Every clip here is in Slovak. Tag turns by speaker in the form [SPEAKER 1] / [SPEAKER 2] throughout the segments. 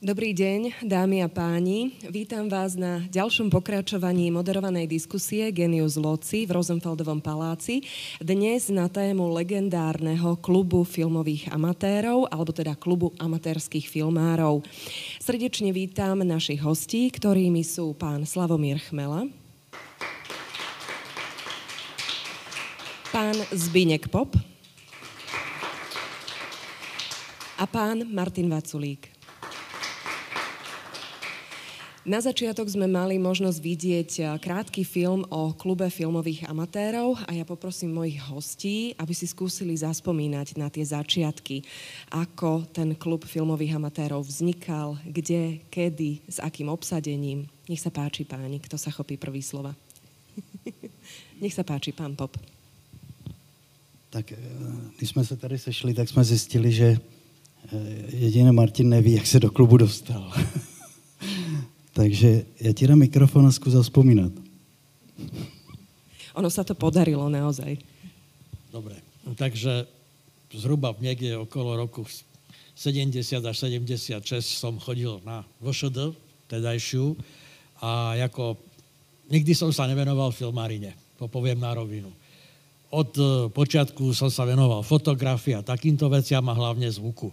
[SPEAKER 1] Dobrý deň, dámy a páni. Vítam vás na ďalšom pokračovaní moderovanej diskusie Genius Loci v Rosenfeldovom paláci. Dnes na tému legendárneho klubu filmových amatérov, alebo teda klubu amatérských filmárov. Srdečne vítam našich hostí, ktorými sú pán Slavomír Chmela, pán Zbinek Pop a pán Martin Vaculík. Na začiatok sme mali možnosť vidieť eh, krátky film o klube filmových amatérov a ja poprosím mojich hostí, aby si skúsili zaspomínať na tie začiatky, ako ten klub filmových amatérov vznikal, kde, kedy, s akým obsadením. Nech sa páči páni, kto sa chopí prvý slova. Nech sa páči, pán Pop.
[SPEAKER 2] Tak eh, když jsme se tady sešli, tak jsme zjistili, že eh, jediný Martin neví, jak se do klubu dostal. Takže ja ti dám mikrofón a skús zaspomínať.
[SPEAKER 1] Ono sa to podarilo naozaj.
[SPEAKER 3] Dobre, takže zhruba niekde okolo roku 70 až 76 som chodil na VŠD, tedajšiu, a ako nikdy som sa nevenoval filmárine, to poviem na rovinu. Od e, počiatku som sa venoval fotografii a takýmto veciam a hlavne zvuku.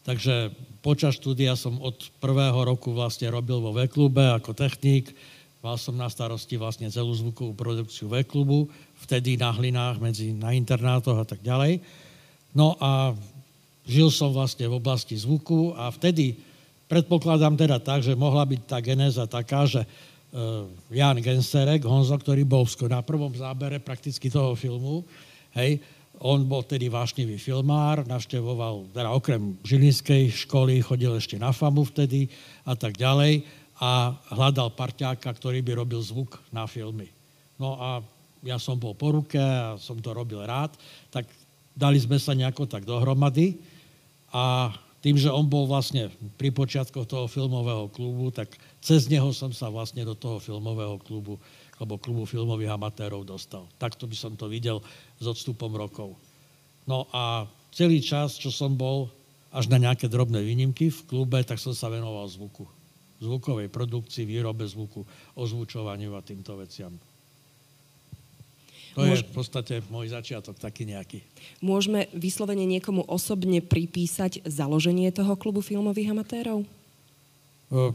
[SPEAKER 3] Takže počas štúdia som od prvého roku vlastne robil vo V-klube ako technik. Mal som na starosti vlastne celú zvukovú produkciu V-klubu, vtedy na hlinách, medzi, na internátoch a tak ďalej. No a žil som vlastne v oblasti zvuku a vtedy predpokladám teda tak, že mohla byť tá genéza taká, že uh, Jan Genserek, Honzo, ktorý bol na prvom zábere prakticky toho filmu, hej, on bol tedy vášnivý filmár, navštevoval, teda okrem Žilinskej školy, chodil ešte na FAMu vtedy a tak ďalej a hľadal parťáka, ktorý by robil zvuk na filmy. No a ja som bol po ruke a som to robil rád, tak dali sme sa nejako tak dohromady a tým, že on bol vlastne pri počiatkoch toho filmového klubu, tak cez neho som sa vlastne do toho filmového klubu alebo klubu filmových amatérov dostal. Takto by som to videl s odstupom rokov. No a celý čas, čo som bol, až na nejaké drobné výnimky v klube, tak som sa venoval zvuku. Zvukovej produkcii, výrobe zvuku, ozvučovaniu a týmto veciam. To Môž... je v podstate môj začiatok taký nejaký.
[SPEAKER 1] Môžeme vyslovene niekomu osobne pripísať založenie toho klubu filmových amatérov?
[SPEAKER 3] Uh,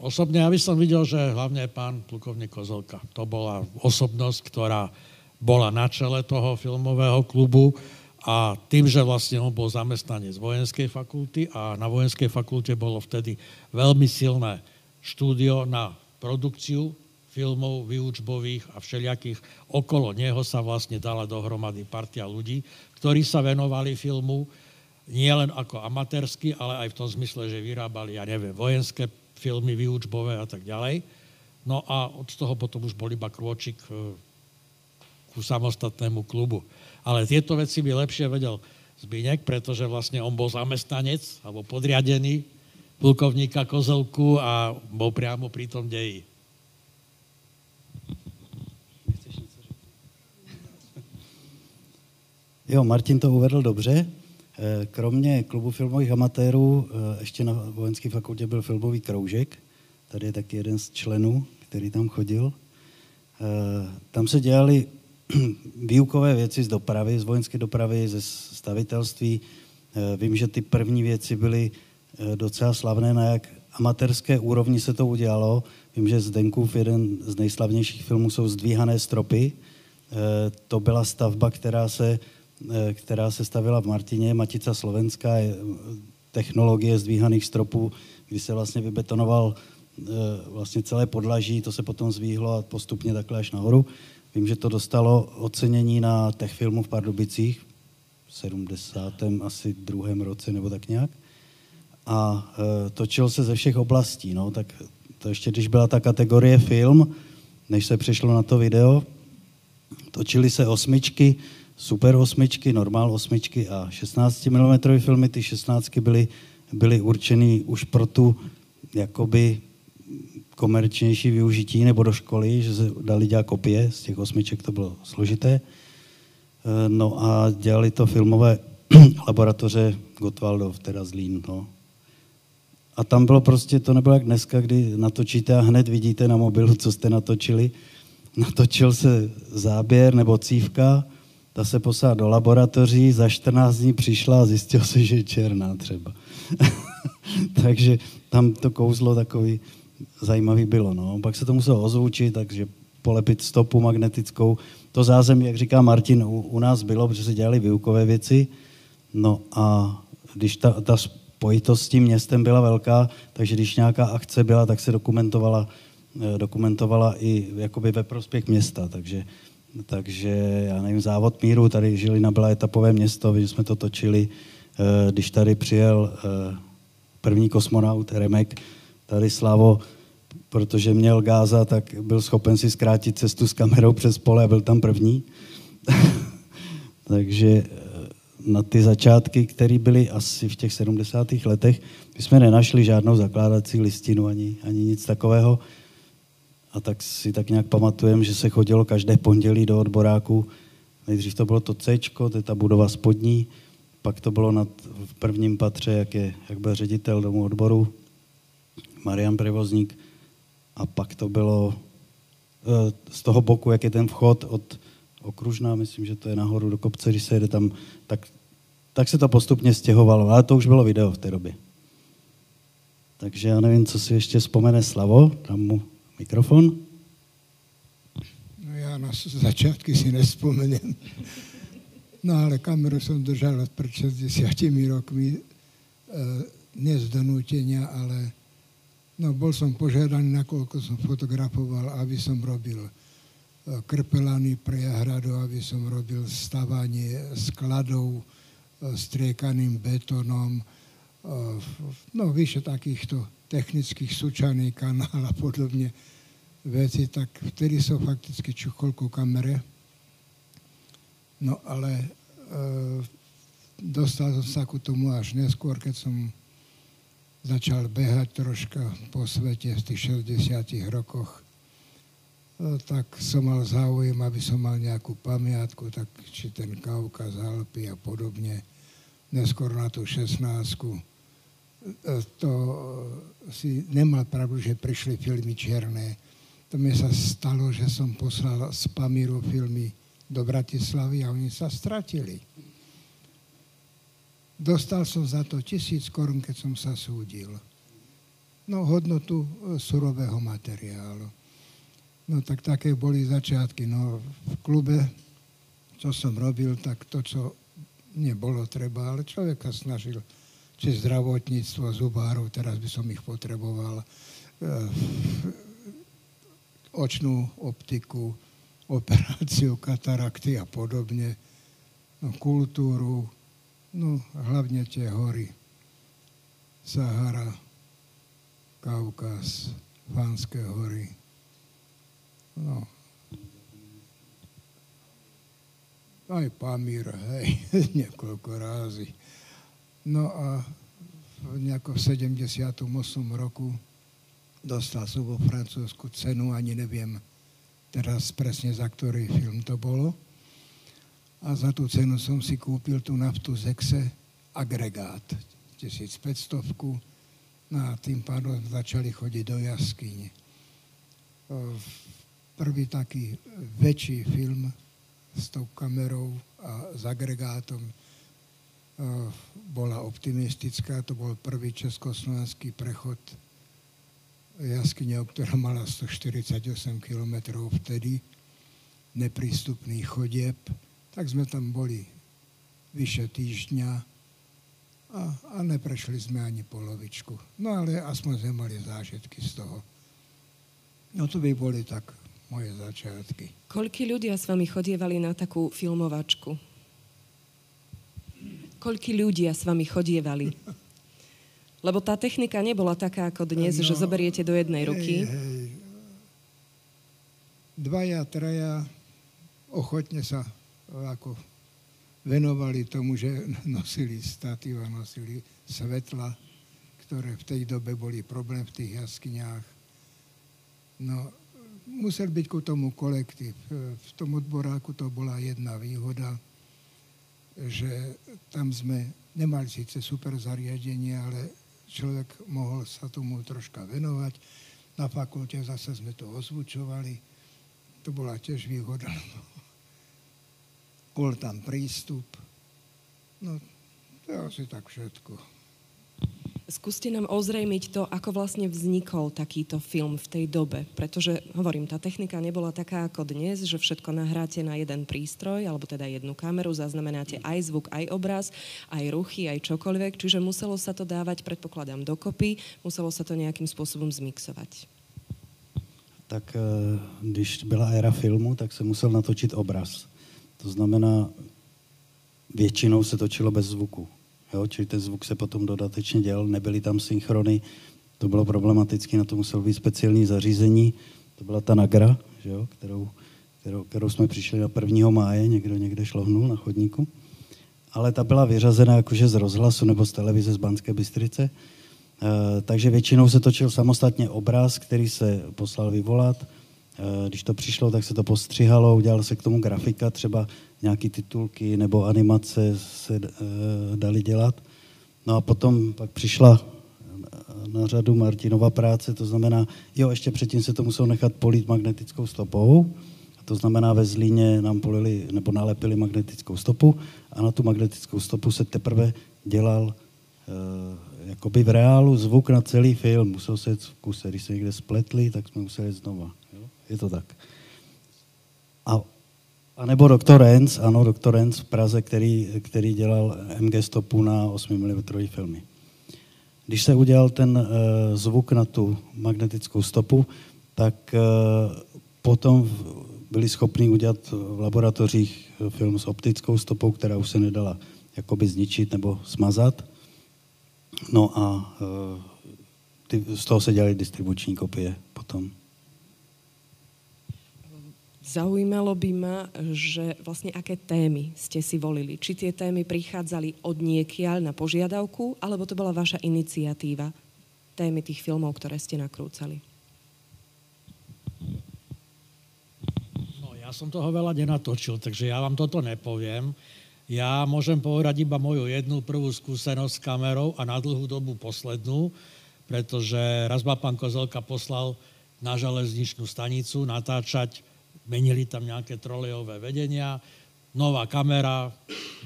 [SPEAKER 3] Osobne ja by som videl, že hlavne pán plukovník Kozelka. To bola osobnosť, ktorá bola na čele toho filmového klubu a tým, že vlastne on bol zamestnanec vojenskej fakulty a na vojenskej fakulte bolo vtedy veľmi silné štúdio na produkciu filmov výučbových a všelijakých. Okolo neho sa vlastne dala dohromady partia ľudí, ktorí sa venovali filmu nielen ako amatérsky, ale aj v tom zmysle, že vyrábali, ja neviem, vojenské filmy výučbové a tak ďalej. No a od toho potom už bol iba krôčik e, ku samostatnému klubu. Ale tieto veci by lepšie vedel Zbinek, pretože vlastne on bol zamestnanec alebo podriadený plukovníka Kozelku a bol priamo pri tom deji.
[SPEAKER 2] Jo, Martin to uvedl dobře. Eh, kromě klubu filmových amatérů eh, ještě na vojenské fakultě byl filmový kroužek. Tady je taky jeden z členů, který tam chodil. Eh, tam se dělali výukové věci z dopravy, z vojenské dopravy, ze stavitelství. Vím, že ty první věci byly docela slavné, na jak amatérské úrovni se to udělalo. Vím, že Zdenkův jeden z nejslavnějších filmů jsou Zdvíhané stropy. To byla stavba, která se která se stavila v Martině, Matica Slovenská, technologie zdvíhaných stropů, kdy se vlastně vybetonoval eh, vlastně celé podlaží, to se potom zvíhlo a postupně takhle až nahoru. Vím, že to dostalo ocenění na těch filmu v Pardubicích v 70. asi druhém roce nebo tak nějak. A e, točil se ze všech oblastí. No, tak to ještě, když byla ta kategorie film, než se přešlo na to video, točili se osmičky, super osmičky, normál osmičky a 16 mm filmy. Ty 16 byly, byly určený už pro tu jakoby komerčnější využití nebo do školy, že se dali dělat kopie, z těch osmiček to bylo složité. E, no a dělali to filmové laboratoře Gottwaldov, teda Zlín. No. a tam bylo prostě, to nebylo jak dneska, kdy natočíte a hned vidíte na mobilu, co jste natočili. Natočil se záběr nebo cívka, ta se poslala do laboratoří, za 14 dní přišla a zjistil se, že je černá třeba. takže tam to kouzlo takový zajímavý bylo. No. Pak se to muselo ozvučit, takže polepit stopu magnetickou. To zázemí, jak říká Martin, u, u nás bylo, protože se dělali výukové věci. No a když ta, ta spojitost s tím městem byla velká, takže když nějaká akce byla, tak se dokumentovala, eh, dokumentovala i jakoby ve prospěch města. Takže, takže já nevím, závod míru, tady Žilina byla etapové město, že jsme to točili. Eh, když tady přijel eh, první kosmonaut Remek, tady Slavo, protože měl Gáza, tak byl schopen si zkrátit cestu s kamerou přes pole a byl tam první. Takže na ty začátky, které byly asi v těch 70. letech, my jsme nenašli žádnou zakládací listinu ani, ani nic takového. A tak si tak nějak pamatujeme, že se chodilo každé pondělí do odboráku. Nejdřív to bylo to C, to je ta budova spodní, pak to bylo nad, v prvním patře, jak, je, jak byl ředitel domu odboru, Marian Prevozník, a pak to bylo e, z toho boku, jak je ten vchod od okružná, myslím, že to je nahoru do kopce, když se jede tam, tak, tak se to postupně stěhovalo, ale to už bylo video v té době. Takže já nevím, co si ještě vzpomene Slavo, dám mu mikrofon.
[SPEAKER 4] No já na začátky si nespomenem. No ale kameru som držal pred 60 rokmi, e, nie z donútenia, ale no, bol som požiadaný, nakoľko som fotografoval, aby som robil krpelany prehradu, aby som robil stavanie skladov e, striekaným betónom, e, no vyše takýchto technických súčaný kanál a podobne veci, tak vtedy som fakticky čuchol ku kamere. No ale e, dostal som sa ku tomu až neskôr, keď som začal behať troška po svete v tých 60 rokoch No, tak som mal záujem, aby som mal nejakú pamiatku, tak či ten Kaukaz, Alpy a podobne. Neskôr na tú 16 e, to si nemal pravdu, že prišli filmy čierne. To mi sa stalo, že som poslal z Pamíru filmy do Bratislavy a oni sa stratili. Dostal som za to tisíc korun, keď som sa súdil. No hodnotu e, surového materiálu. No tak také boli začiatky. No v klube, čo som robil, tak to, čo nebolo treba, ale človek snažil, či zdravotníctvo, zubárov, teraz by som ich potreboval, e, očnú optiku, operáciu katarakty a podobne, no, kultúru, no hlavne tie hory. Sahara, Kaukaz, Fanské hory, No. Aj Pamír, hej, niekoľko rázy. No a v nejakom 78. roku dostal som vo Francúzsku cenu, ani neviem teraz presne za ktorý film to bolo. A za tú cenu som si kúpil tú naftu z Exe agregát 1500 no a tým pádom začali chodiť do jaskyne prvý taký väčší film s tou kamerou a s agregátom bola optimistická. To bol prvý československý prechod jaskyňou, ktorá mala 148 km vtedy, neprístupný chodieb. Tak sme tam boli vyše týždňa a, a neprešli sme ani polovičku. No ale aspoň sme mali zážitky z toho. No to by boli tak moje začiatky.
[SPEAKER 1] Koľky ľudia s vami chodievali na takú filmovačku? Koľky ľudia s vami chodievali? Lebo tá technika nebola taká ako dnes, no, že zoberiete do jednej ruky. Hej, hej.
[SPEAKER 4] Dvaja, traja ochotne sa ako venovali tomu, že nosili statíva, nosili svetla, ktoré v tej dobe boli problém v tých jaskyniach. No musel byť ku tomu kolektív. V tom odboráku to bola jedna výhoda, že tam sme nemali síce super zariadenie, ale človek mohol sa tomu troška venovať. Na fakulte zase sme to ozvučovali. To bola tiež výhoda. Bol tam prístup. No, to je asi tak všetko.
[SPEAKER 1] Skúste nám ozrejmiť to, ako vlastne vznikol takýto film v tej dobe. Pretože, hovorím, tá technika nebola taká ako dnes, že všetko nahráte na jeden prístroj, alebo teda jednu kameru, zaznamenáte aj zvuk, aj obraz, aj ruchy, aj čokoľvek. Čiže muselo sa to dávať, predpokladám, dokopy, muselo sa to nejakým spôsobom zmixovať.
[SPEAKER 2] Tak eh, když byla éra filmu, tak se musel natočit obraz. To znamená, většinou se točilo bez zvuku. Jo? Čili ten zvuk se potom dodatečně dělal, nebyly tam synchrony, to bylo problematické, na to muselo být speciální zařízení. To byla ta Nagra, že jo? Kterou, kterou, kterou jsme přišli na 1. máje, někdo někde šlohnul na chodníku. Ale ta byla vyřazena jakože z rozhlasu nebo z televize z Banské Bystrice. E, takže většinou se točil samostatně obraz, který se poslal vyvolat. E, když to přišlo, tak se to postřihalo, udělal se k tomu grafika, třeba nějaké titulky nebo animace se e, dali dělat. No a potom pak přišla na řadu Martinova práce, to znamená, jo, ještě předtím se to muselo nechat polít magnetickou stopou, to znamená ve Zlíně nám polili nebo nalepili magnetickou stopu a na tu magnetickou stopu se teprve dělal e, jakoby v reálu zvuk na celý film. Musel se jet v kuse. Když se někde spletli, tak jsme museli znova. Je to tak. A a nebo doktor Renz, ano, doktor Renz v Praze, který, který dělal MG stopu na 8 mm filmy. Když se udělal ten uh, zvuk na tu magnetickou stopu, tak uh, potom byli schopni udělat v laboratořích film s optickou stopou, která už se nedala jakoby zničit nebo smazat. No a uh, ty, z toho se dělaly distribuční kopie potom.
[SPEAKER 1] Zaujímalo by ma, že vlastne aké témy ste si volili. Či tie témy prichádzali od niekiaľ na požiadavku, alebo to bola vaša iniciatíva, témy tých filmov, ktoré ste nakrúcali?
[SPEAKER 3] No, ja som toho veľa nenatočil, takže ja vám toto nepoviem. Ja môžem povedať iba moju jednu prvú skúsenosť s kamerou a na dlhú dobu poslednú, pretože raz ma pán Kozelka poslal na železničnú stanicu natáčať menili tam nejaké trolejové vedenia, nová kamera,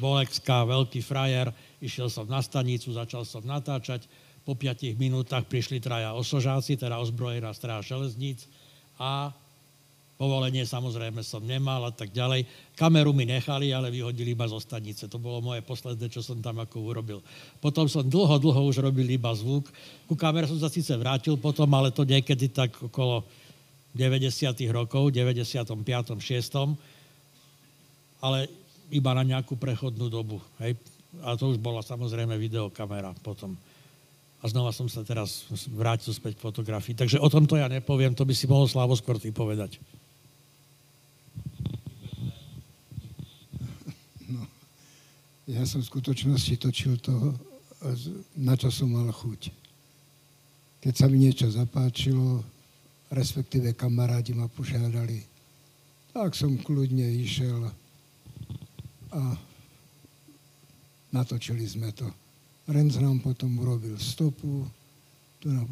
[SPEAKER 3] Bolexka, veľký frajer, išiel som na stanicu, začal som natáčať, po 5 minútach prišli traja osožáci, teda ozbrojená stráž železníc a povolenie samozrejme som nemal a tak ďalej. Kameru mi nechali, ale vyhodili iba zo stanice. To bolo moje posledné, čo som tam ako urobil. Potom som dlho, dlho už robil iba zvuk. Ku kamere som sa síce vrátil potom, ale to niekedy tak okolo 90. rokov, 95. 6. ale iba na nejakú prechodnú dobu. Hej? A to už bola samozrejme videokamera potom. A znova som sa teraz vrátil späť k fotografii. Takže o tomto ja nepoviem, to by si mohol Slavo skôr ty povedať.
[SPEAKER 4] No, ja som v skutočnosti točil to, na čo som mal chuť. Keď sa mi niečo zapáčilo, respektíve kamarádi ma požiadali. Tak som kľudne išiel a natočili sme to. Renz nám potom urobil stopu, tu nám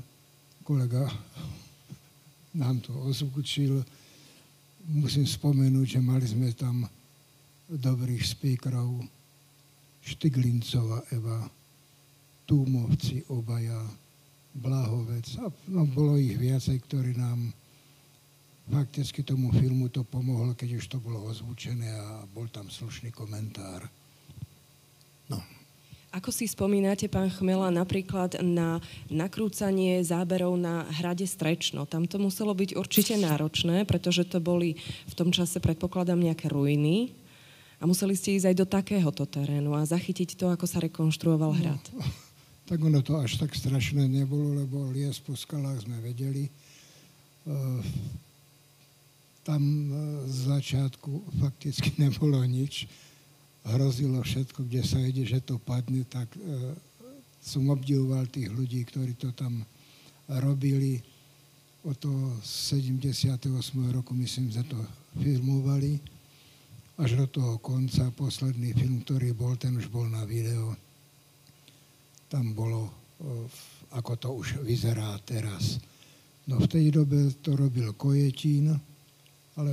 [SPEAKER 4] kolega nám to ozvučil. Musím spomenúť, že mali sme tam dobrých speakerov, Štiglincova Eva, Túmovci obaja, Blahovec. A no, bolo ich viacej, ktorí nám fakticky tomu filmu to pomohlo, keď už to bolo ozvučené a bol tam slušný komentár. No.
[SPEAKER 1] Ako si spomínate, pán Chmela, napríklad na nakrúcanie záberov na hrade Strečno? Tam to muselo byť určite náročné, pretože to boli v tom čase, predpokladám, nejaké ruiny a museli ste ísť aj do takéhoto terénu a zachytiť to, ako sa rekonštruoval hrad. No
[SPEAKER 4] tak ono to až tak strašné nebolo, lebo lies po skalách sme vedeli. E, tam e, z začiatku fakticky nebolo nič. Hrozilo všetko, kde sa ide, že to padne, tak e, som obdivoval tých ľudí, ktorí to tam robili. Od toho 78. roku, myslím, že to filmovali. Až do toho konca, posledný film, ktorý bol, ten už bol na video tam bolo ako to už vyzerá teraz. No v tej dobe to robil Kojetín, ale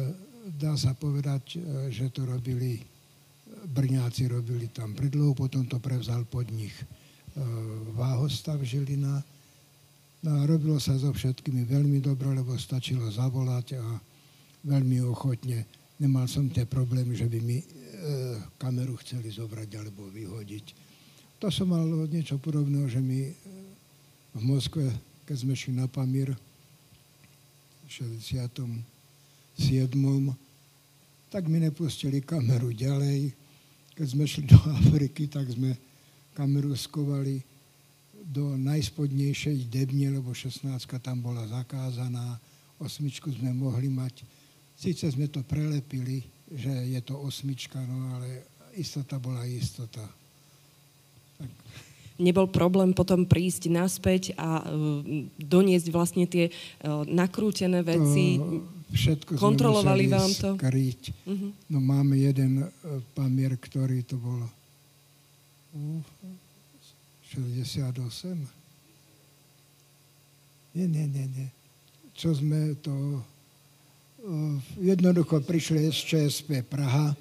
[SPEAKER 4] dá sa povedať, e, že to robili, Brňáci robili tam predlohu, potom to prevzal pod nich e, Váhostav Žilina. No a robilo sa so všetkými veľmi dobre, lebo stačilo zavolať a veľmi ochotne. Nemal som tie problémy, že by mi e, kameru chceli zobrať alebo vyhodiť. To som mal niečo podobného, že mi e, v Moskve, keď sme šli na Pamír, 67. tak mi nepustili kameru ďalej. Keď sme šli do Afriky, tak sme kameru skovali do najspodnejšej debne, lebo 16 tam bola zakázaná, osmičku sme mohli mať. Sice sme to prelepili, že je to osmička, no ale istota bola istota.
[SPEAKER 1] Nebol problém potom prísť naspäť a uh, doniesť vlastne tie uh, nakrútené veci?
[SPEAKER 4] To všetko
[SPEAKER 1] Kontrolovali vám to?
[SPEAKER 4] skryť. Uh-huh. No máme jeden uh, pamier, ktorý to bol uh, 68. Nie, nie, nie, nie. Čo sme to... Uh, jednoducho prišli z ČSP Praha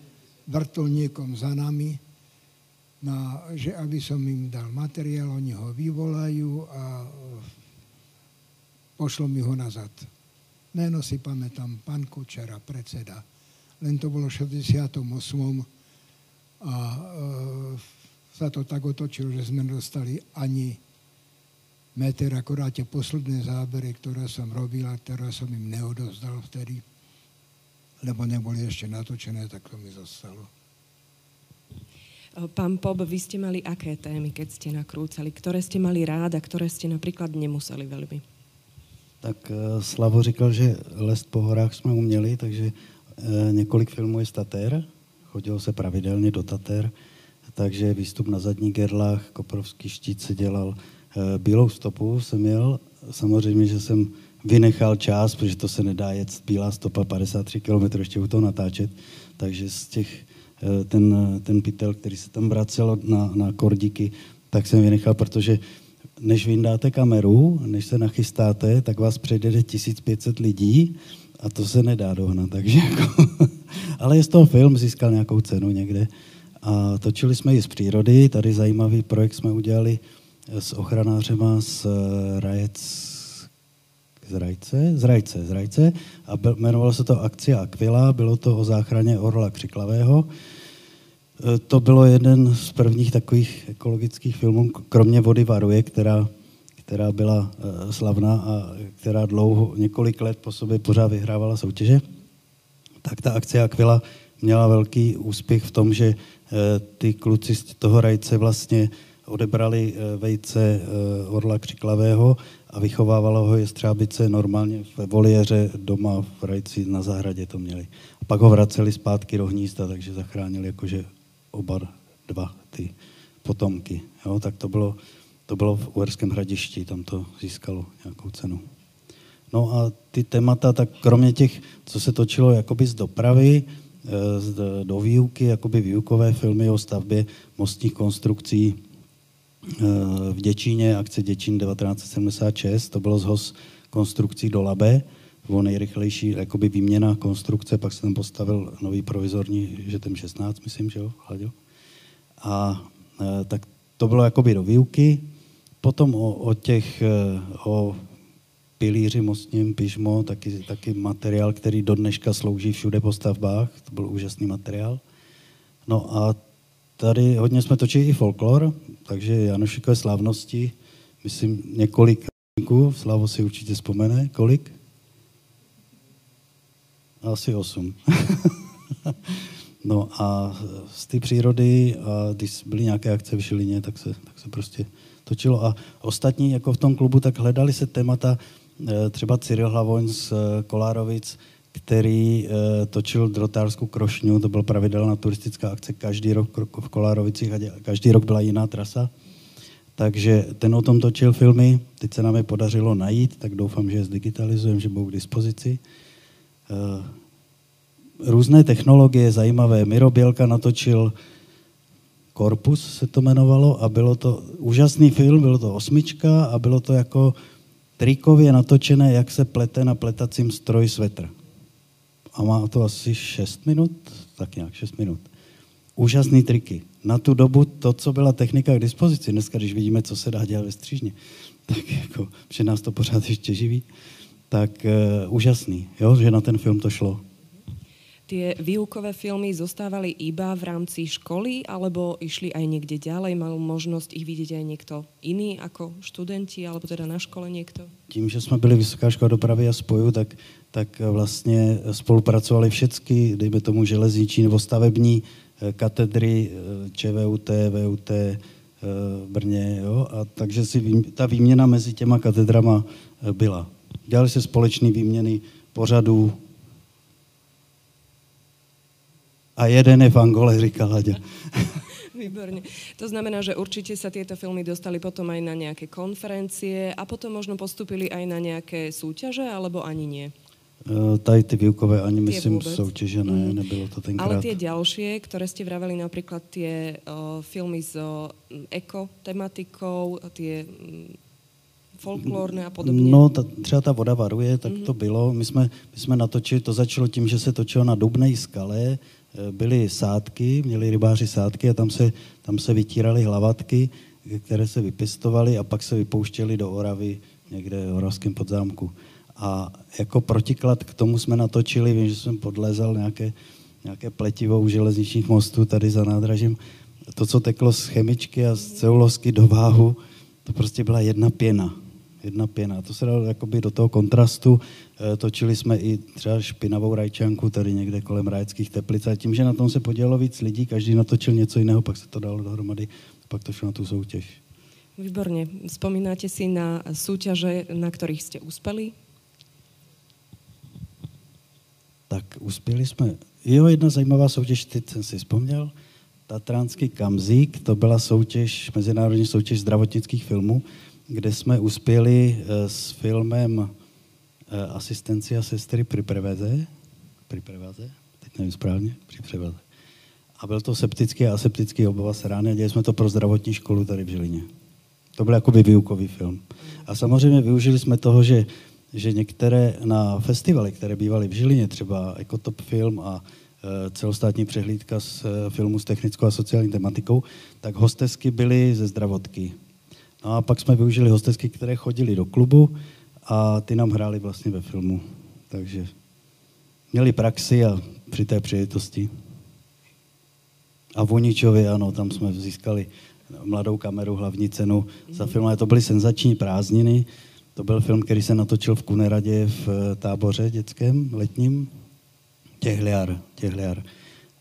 [SPEAKER 4] vrtulníkom za nami na, že aby som im dal materiál, oni ho vyvolajú a e, pošlo mi ho nazad. Meno si pamätám, pán Kučera, predseda. Len to bolo v 68. A e, sa to tak otočilo, že sme dostali ani meter, akorát tie posledné zábery, ktoré som robil a ktoré som im neodozdal vtedy, lebo neboli ešte natočené, tak to mi zostalo.
[SPEAKER 1] Pán Pob, vy ste mali aké témy, keď ste nakrúcali? Ktoré ste mali rád a ktoré ste napríklad nemuseli veľmi?
[SPEAKER 2] Tak uh, Slavo říkal, že lest po horách jsme uměli, takže uh, několik filmů je z Tater. Chodilo se pravidelně do Tater, takže výstup na zadní gerlách, Koprovský štít se dělal. Bílou stopu jsem jel, samozřejmě, že jsem vynechal čas, protože to se nedá jet bílá stopa 53 km ještě u toho natáčet, takže z těch Eh, ten, ten pytel, který se tam vracel na, na kordiky, tak jsem vynechal, protože než vyndáte kameru, než se nachystáte, tak vás přejde 1500 lidí a to se nedá dohnat. Takže jako, ale je z toho film, získal nějakou cenu někde. A točili jsme i z přírody, tady zajímavý projekt jsme udělali s ochranářema z eh, Rajec, z Rajce, z Rajce, z Rajce a jmenovalo se to Akcia Aquila, bylo to o záchraně orla křiklavého. E, to bylo jeden z prvních takových ekologických filmů, kromě Vody varuje, která, která byla e, slavná a která dlouho, několik let po sobě pořád vyhrávala soutěže. Tak ta akce Aquila měla velký úspěch v tom, že e, ty kluci z toho rajce vlastně odebrali vejce orla křiklavého a vychovávalo ho jestřábice normálně ve voliéře doma v rajci na zahradě to měli. A pak ho vraceli zpátky do hnízda, takže zachránili jakože oba dva ty potomky. Jo, tak to bylo, to bylo v Uherském hradišti, tam to získalo nějakou cenu. No a ty témata, tak kromě těch, co se točilo jakoby z dopravy, eh, do výuky, jakoby výukové filmy o stavbě mostních konstrukcí, v Děčíně, akce Děčín 1976, to bylo zhoz konstrukcí do Labe, bylo nejrychlejší jakoby výměna konstrukce, pak se tam postavil nový provizorní, že ten 16, myslím, že jo, Hlaďo. A e, tak to bylo jakoby do výuky. Potom o, o těch, e, o pilíři mostním, pižmo, taky, taky materiál, který do dneška slouží všude po stavbách, to byl úžasný materiál. No a Tady hodně jsme točili i folklor, takže Janošikové slavnosti, myslím několik Slavo si určitě vzpomene. Kolik? Asi osm. no a z té přírody, a když byly nějaké akce v Žilině, tak se, tak se prostě točilo. A ostatní, jako v tom klubu, tak hledali se témata, eh, třeba Cyril Hlavoň z eh, Kolárovic, který e, točil drotářskou krošňu, to byla pravidelná turistická akce každý rok v Kolárovicích a každý rok byla jiná trasa. Takže ten o tom točil filmy, teď se nám je podařilo najít, tak doufám, že je zdigitalizujeme, že budou k dispozici. E, různé technologie zajímavé. Miro Bělka natočil Korpus se to jmenovalo a bylo to úžasný film, bylo to osmička a bylo to jako trikově natočené, jak se plete na pletacím stroji svetr. A má to asi 6 minut, tak nějak 6 minut. Úžasný triky. Na tu dobu to, co byla technika k dispozici, dneska, když vidíme, co se dá dělat ve střížně, tak jako, že nás to pořád ještě živí, tak uh, úžasný, jo, že na ten film to šlo.
[SPEAKER 1] Tie výukové filmy zostávali iba v rámci školy, alebo išli aj niekde ďalej? Mal možnosť ich vidieť aj niekto iný ako študenti, alebo teda na škole niekto?
[SPEAKER 2] Tím, že jsme byli Vysoká škola dopravy a spoju, tak, tak vlastně spolupracovali všechny, dejme tomu železniční nebo stavební eh, katedry eh, ČVUT, VUT, eh, Brně. Jo? A takže si ta výměna mezi těma katedrama byla. Dělali se společné výměny pořadů, a jeden je v Angole, říká Laďa.
[SPEAKER 1] Výborne. To znamená, že určite sa tieto filmy dostali potom aj na nejaké konferencie a potom možno postupili aj na nejaké súťaže, alebo ani nie?
[SPEAKER 2] Uh, tady ty výukové ani
[SPEAKER 1] Tie
[SPEAKER 2] myslím soutěže ne,
[SPEAKER 1] Mm.
[SPEAKER 2] nebylo to tenkrát.
[SPEAKER 1] Ale tie ďalšie, ktoré ste vraveli, napríklad tie o, filmy s o, ekotematikou, tie mm, folklórne a podobne.
[SPEAKER 2] No, ta, třeba ta voda varuje, tak to bylo. My jsme, my jsme natočili, to začalo tím, že se točilo na Dubnej skale, e, byly sádky, měli rybáři sádky a tam se, tam se vytíraly hlavatky, které se vypěstovaly a pak se vypouštěly do Oravy někde v Oravském podzámku. A jako protiklad k tomu jsme natočili, vím, že jsem podlézal nějaké, nějaké pletivo u železničních mostů tady za nádražím. To, co teklo z chemičky a z ceulosky do váhu, to prostě byla jedna pěna. Jedna pěna. To se dalo jakoby do toho kontrastu. E, točili jsme i třeba špinavou rajčanku tady někde kolem Rajeckých teplic. A tím, že na tom se podělalo víc lidí, každý natočil něco jiného, pak se to dalo dohromady, pak to šlo na tu soutěž.
[SPEAKER 1] Výborne. Spomínate si na súťaže, na ktorých ste uspeli?
[SPEAKER 2] Tak uspěli jsme. Jo, jedna zajímavá soutěž, teď jsem si vzpomněl, Tatranský kamzík, to byla soutěž, mezinárodní soutěž zdravotnických filmů, kde jsme uspěli eh, s filmem Asistencia sestry při preveze, při preveze, teď nevím správně, při preveze. A byl to septický a aseptický obava se rány dělali jsme to pro zdravotní školu tady v Žilině. To byl jakoby výukový film. A samozřejmě využili jsme toho, že, že některé na festivaly, které bývaly v Žilině, třeba Ekotop film a e, celostátní přehlídka z e, filmu s technickou a sociální tematikou, tak hostesky byly ze zdravotky. No a pak jsme využili hostesky, které chodili do klubu a ty nám hráli vlastně ve filmu. Takže měli praxi a při té příležitosti. A v Uničově, ano, tam jsme získali mladou kameru, hlavní cenu za film, ale to byly senzační prázdniny. To byl film, který se natočil v Kuneradě v eh, táboře dětském, letním. Těhliar, těhliar.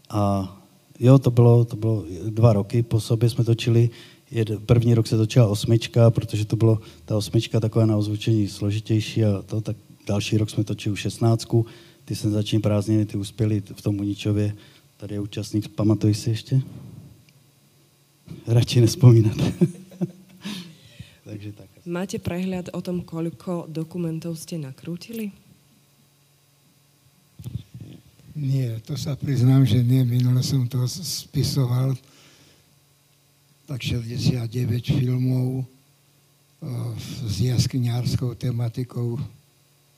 [SPEAKER 2] A jo, to bylo, to bylo dva roky po sobě jsme točili. Jed, první rok se točila osmička, protože to bylo ta osmička takové na ozvučení složitější a to, tak další rok jsme točili šestnáctku. Ty senzační prázdniny, ty uspěli v tom Uničově. Tady je účastník, pamatuj si ještě? Radši nespomínat. Takže tak.
[SPEAKER 1] Máte prehľad o tom, koľko dokumentov ste nakrútili?
[SPEAKER 4] Nie, to sa priznám, že nie. Minule som to spisoval. Tak 69 filmov eh, s jaskyňárskou tematikou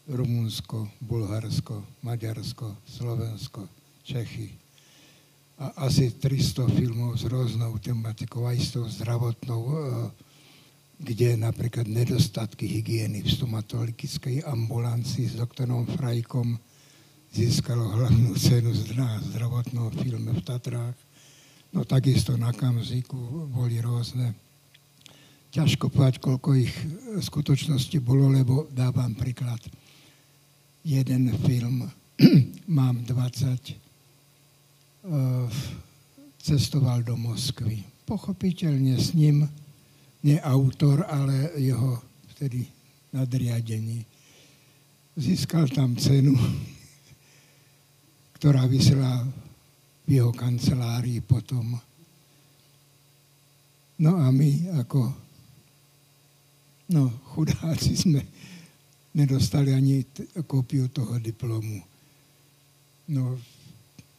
[SPEAKER 4] Rumunsko, Bulharsko, Maďarsko, Slovensko, Čechy. A asi 300 filmov s rôznou tematikou, aj s tou zdravotnou, eh, kde napríklad nedostatky hygieny v stomatologickej ambulancii s doktorom Frajkom získalo hlavnú cenu na zdravotnom filme v Tatrách. No takisto na Kamziku boli rôzne. Ťažko povedať, koľko ich v skutočnosti bolo, lebo dávam príklad. Jeden film, mám 20, eh, cestoval do Moskvy. Pochopiteľne s ním, nie autor, ale jeho vtedy nadriadení. Získal tam cenu ktorá vysela v jeho kancelárii potom. No a my ako no, chudáci sme nedostali ani t- kópiu toho diplomu. No,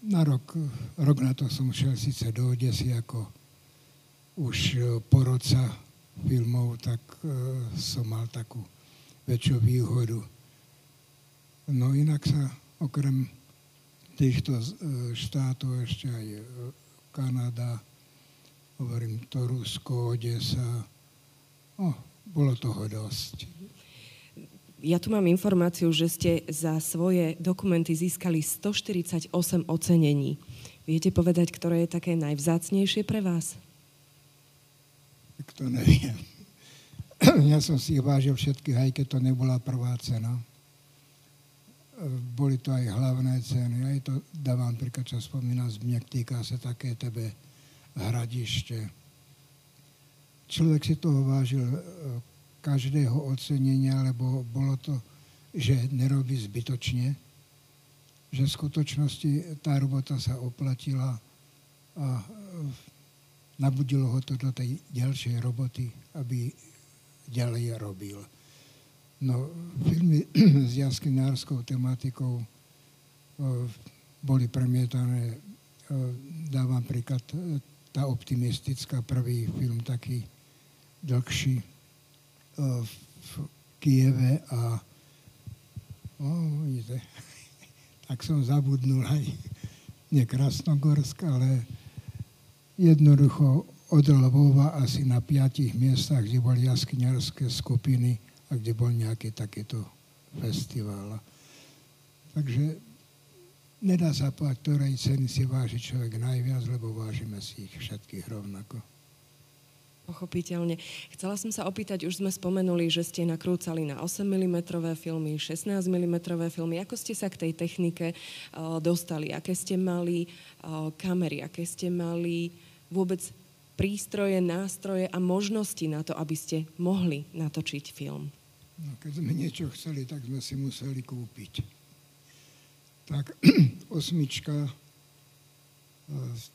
[SPEAKER 4] na rok, rok na to som šel síce do Odesy ako už e, porodca filmov, tak e, som mal takú väčšiu výhodu. No inak sa okrem týchto e, štátov ešte aj Kanada, hovorím to Rusko, Odesa, no, bolo toho dosť.
[SPEAKER 1] Ja tu mám informáciu, že ste za svoje dokumenty získali 148 ocenení. Viete povedať, ktoré je také najvzácnejšie pre vás?
[SPEAKER 4] Tak to neviem. Ja som si ich vážil všetkých, aj keď to nebola prvá cena. Boli to aj hlavné ceny. Aj to dávam príklad, čo spomínam, zmiek týka sa také tebe hradište. Človek si toho vážil každého ocenenia, lebo bolo to, že nerobí zbytočne, že v skutočnosti tá robota sa oplatila a e, nabudilo ho to do tej ďalšej roboty, aby ďalej robil. No, filmy s jaskynárskou tematikou e, boli premietané, e, dávam príklad, tá optimistická prvý film taký dlhší, v Kieve a o, vidíte, tak som zabudnul aj nie Krasnogorsk, ale jednoducho od Lvova asi na piatich miestach, kde boli jaskyňarské skupiny a kde bol nejaký takéto festival. Takže nedá sa povedať, ktorej ceny si váži človek najviac, lebo vážime si ich všetkých rovnako.
[SPEAKER 1] Pochopiteľne. Chcela som sa opýtať, už sme spomenuli, že ste nakrúcali na 8 mm filmy, 16 mm filmy. Ako ste sa k tej technike uh, dostali? Aké ste mali uh, kamery? Aké ste mali vôbec prístroje, nástroje a možnosti na to, aby ste mohli natočiť film?
[SPEAKER 4] No, keď sme niečo chceli, tak sme si museli kúpiť. Tak osmička, e,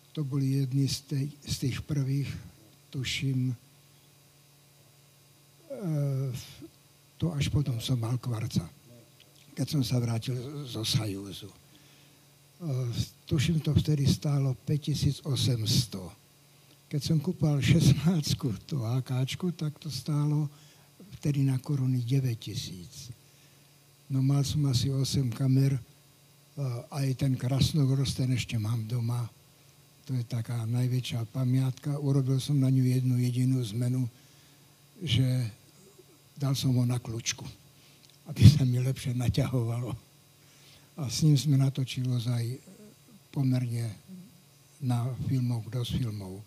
[SPEAKER 4] to boli jedni z, tej, z tých prvých tuším, e, to až potom som mal kvarca, keď som sa vrátil zo Sajúzu. E, tuším, to vtedy stálo 5800. Keď som kúpal 16 to AKčku, tak to stálo vtedy na koruny 9000. No mal som asi 8 kamer, aj ten Krasnogorsk, ten ešte mám doma to je taká najväčšia pamiatka. Urobil som na ňu jednu jedinú zmenu, že dal som ho na kľúčku, aby sa mi lepšie naťahovalo. A s ním sme natočili aj pomerne na filmoch, dosť filmov.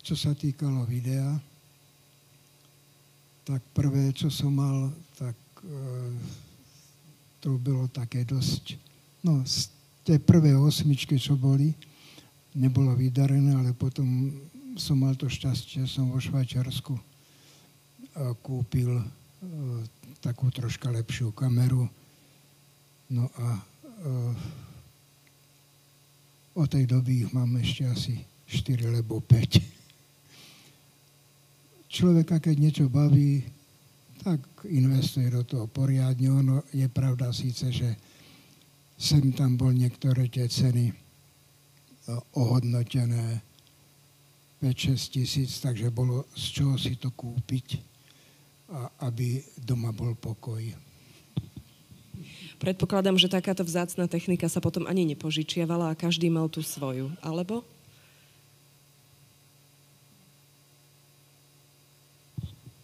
[SPEAKER 4] Čo sa týkalo videa, tak prvé, čo som mal, tak e, to bylo také dosť, no, z tej prvé osmičky, čo boli, nebolo vydarené, ale potom som mal to šťastie, som vo Švajčiarsku kúpil e, takú troška lepšiu kameru. No a e, od tej doby ich mám ešte asi 4 alebo 5. Človeka, keď niečo baví, tak investuje do toho poriadne. Ono je pravda síce, že sem tam bol niektoré tie ceny ohodnotené 5-6 tisíc, takže bolo z čoho si to kúpiť, aby doma bol pokoj.
[SPEAKER 1] Predpokladám, že takáto vzácná technika sa potom ani nepožičiavala a každý mal tú svoju, alebo?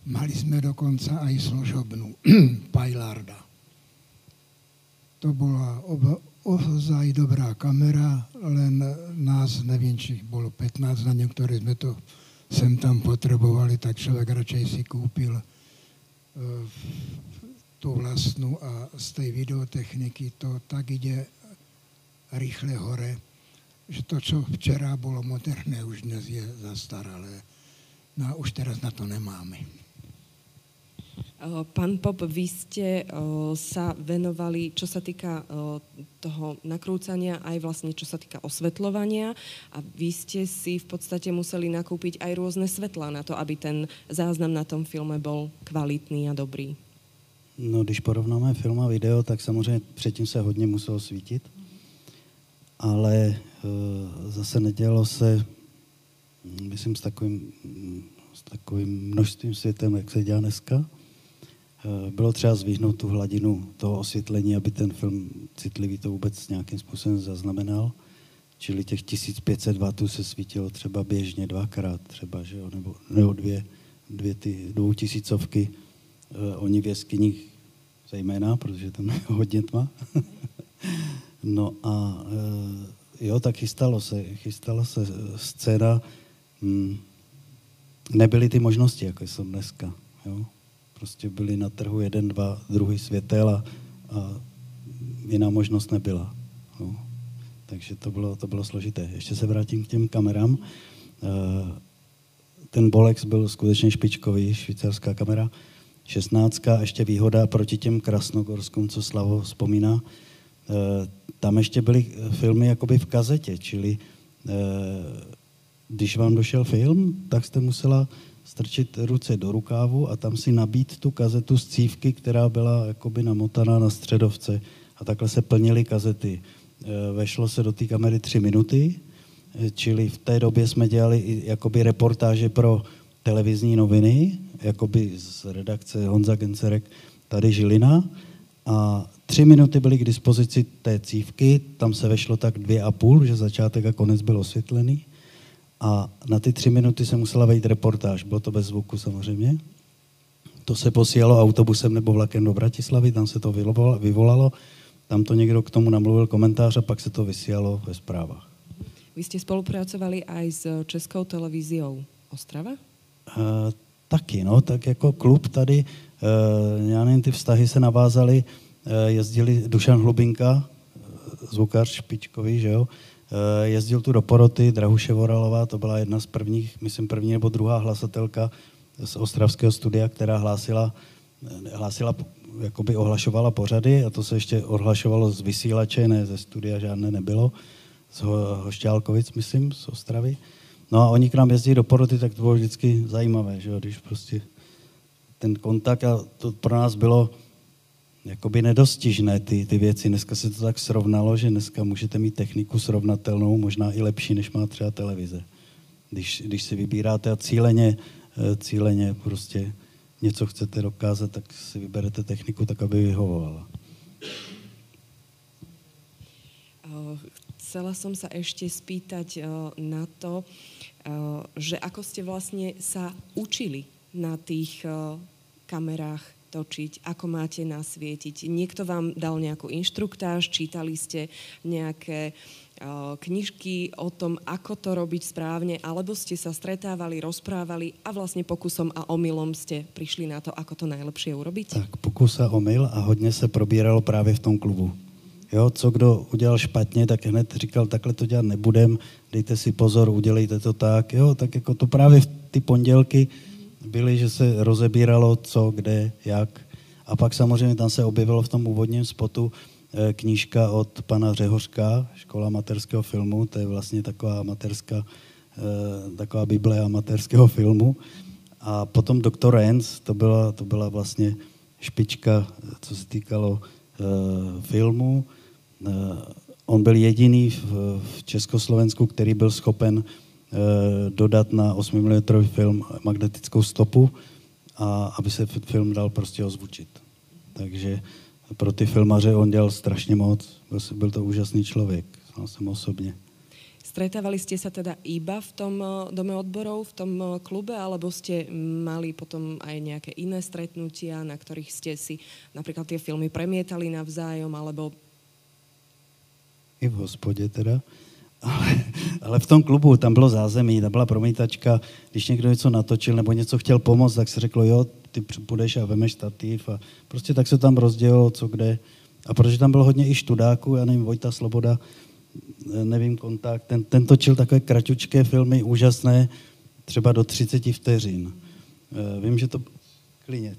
[SPEAKER 4] Mali sme dokonca aj služobnú, Pajlarda. To bola ozaj dobrá kamera, len nás, neviem, či bolo 15 na niektoré sme to sem tam potrebovali, tak človek radšej si kúpil uh, tú vlastnú a z tej videotechniky to tak ide rýchle hore, že to, čo včera bolo moderné, už dnes je zastaralé. No a už teraz na to nemáme.
[SPEAKER 1] Eh, pán Pop, vy ste eh, sa venovali, čo sa týka eh, toho nakrúcania, aj vlastne čo sa týka osvetľovania a vy ste si v podstate museli nakúpiť aj rôzne svetlá na to, aby ten záznam na tom filme bol kvalitný a dobrý.
[SPEAKER 2] No, když porovnáme film a video, tak samozřejmě předtím se hodně muselo svítit, ale e, zase nedělo se myslím, s takovým, s takovým množstvím světem, jak se dělá dneska. Eh, bylo třeba zvyhnout tu hladinu toho osvětlení, aby ten film citlivý to vůbec nějakým způsobem zaznamenal. Čili těch 1500 W se svítilo třeba běžně dvakrát, třeba, že jo, nebo, nebo dvě, dvě ty dvoutisícovky. Eh, oni v jeskyních zejména, protože tam je hodně tma. no a eh, jo, tak chystalo se, chystala se scéna. Hmm, nebyly ty možnosti, jako jsou dneska. Jo? Prostě byly na trhu jeden, dva, druhý světel a, a jiná možnost nebyla. Jo? Takže to bylo, to bylo složité. Ještě se vrátím k těm kamerám. Eh, ten Bolex byl skutečně špičkový, švýcarská kamera. 16. ještě výhoda proti těm krasnogorským, co Slavo vzpomíná. Eh, tam ještě byly filmy jakoby v kazetě, čili eh, když vám došel film, tak jste musela strčit ruce do rukávu a tam si nabít tu kazetu z cívky, která byla jakoby namotaná na středovce. A takhle se plnily kazety. Eh, vešlo se do té kamery tři minuty, eh, čili v té době jsme dělali jakoby reportáže pro televizní noviny, jakoby z redakce Honza Gencerek tady Žilina. A tři minuty byly k dispozici té cívky, tam se vešlo tak dvě a půl, že začátek a konec byl osvětlený. A na ty tři minuty se musela vejít reportáž, bylo to bez zvuku samozřejmě. To se posílalo autobusem nebo vlakem do Bratislavy, tam se to vyvolalo tam to někdo k tomu namluvil komentář a pak se to vysílalo ve zprávách.
[SPEAKER 1] Vy jste spolupracovali aj s Českou televíziou Ostrava? Uh,
[SPEAKER 2] taky, no, tak jako klub tady, uh, já nevím, ty vztahy se navázaly, uh, jezdili Dušan Hlubinka, zvukař špičkový, že jo, jezdil tu do poroty, Drahuše Voralová, to byla jedna z prvních, myslím první nebo druhá hlasatelka z ostravského studia, která hlásila, hlásila jakoby ohlašovala pořady a to se ještě ohlašovalo z vysílače, ne ze studia žádné nebylo, z Hošťálkovic, myslím, z Ostravy. No a oni k nám jezdí do poroty, tak to bylo vždycky zajímavé, že jo, když prostě ten kontakt a to pro nás bylo jakoby nedostižné ty, ty věci. Dneska se to tak srovnalo, že dneska můžete mít techniku srovnatelnou, možná i lepší, než má třeba televize. Když, když si vybíráte a cíleně, eh, cíleně prostě něco chcete dokázat, tak si vyberete techniku tak, aby vyhovovala.
[SPEAKER 1] Chcela som sa ešte spýtať na to, že ako ste vlastne sa učili na tých kamerách točiť, ako máte nasvietiť. Niekto vám dal nejakú inštruktáž, čítali ste nejaké knižky o tom, ako to robiť správne, alebo ste sa stretávali, rozprávali a vlastne pokusom a omylom ste prišli na to, ako to najlepšie urobiť?
[SPEAKER 2] Tak, pokus a omyl a hodně se probíralo právě v tom klubu. Jo, co kdo udělal špatně, tak hned říkal, takhle to dělat nebudem, dejte si pozor, udělejte to tak. Jo, tak jako to právě v ty pondělky byly, že se rozebíralo co, kde, jak. A pak samozřejmě tam se objevilo v tom úvodním spotu, Eh, knížka od pana Řehořka, Škola amatérského filmu, to je vlastně taková amatérská, eh, taková bible amatérského filmu. A potom doktor Renz, to byla, to byla vlastně špička, co se týkalo filmu. On byl jediný v, Československu, který byl schopen dodat na 8 mm film magnetickou stopu, a aby se film dal prostě ozvučit. Takže pro ty filmaře on dělal strašně moc. Byl, to úžasný člověk, znal jsem osobně.
[SPEAKER 1] Stretávali ste sa teda iba v tom eh, dome odborov, v tom eh, klube, alebo ste mali potom aj nejaké iné stretnutia, na ktorých ste si napríklad tie filmy premietali navzájom, alebo...
[SPEAKER 2] I v hospodě teda. Ale, ale v tom klubu tam bylo zázemí, tam byla promítačka, když někdo něco natočil nebo něco chtěl pomoct, tak se řeklo, jo, ty půjdeš a vemeš stativ a prostě tak se tam rozdělilo, co kde. A protože tam bylo hodně i študáků, já nevím, Vojta Sloboda, nevím, kontakt, ten, ten točil takové kratučké filmy, úžasné, třeba do 30 vteřin. Eh, vím, že to... Klinec.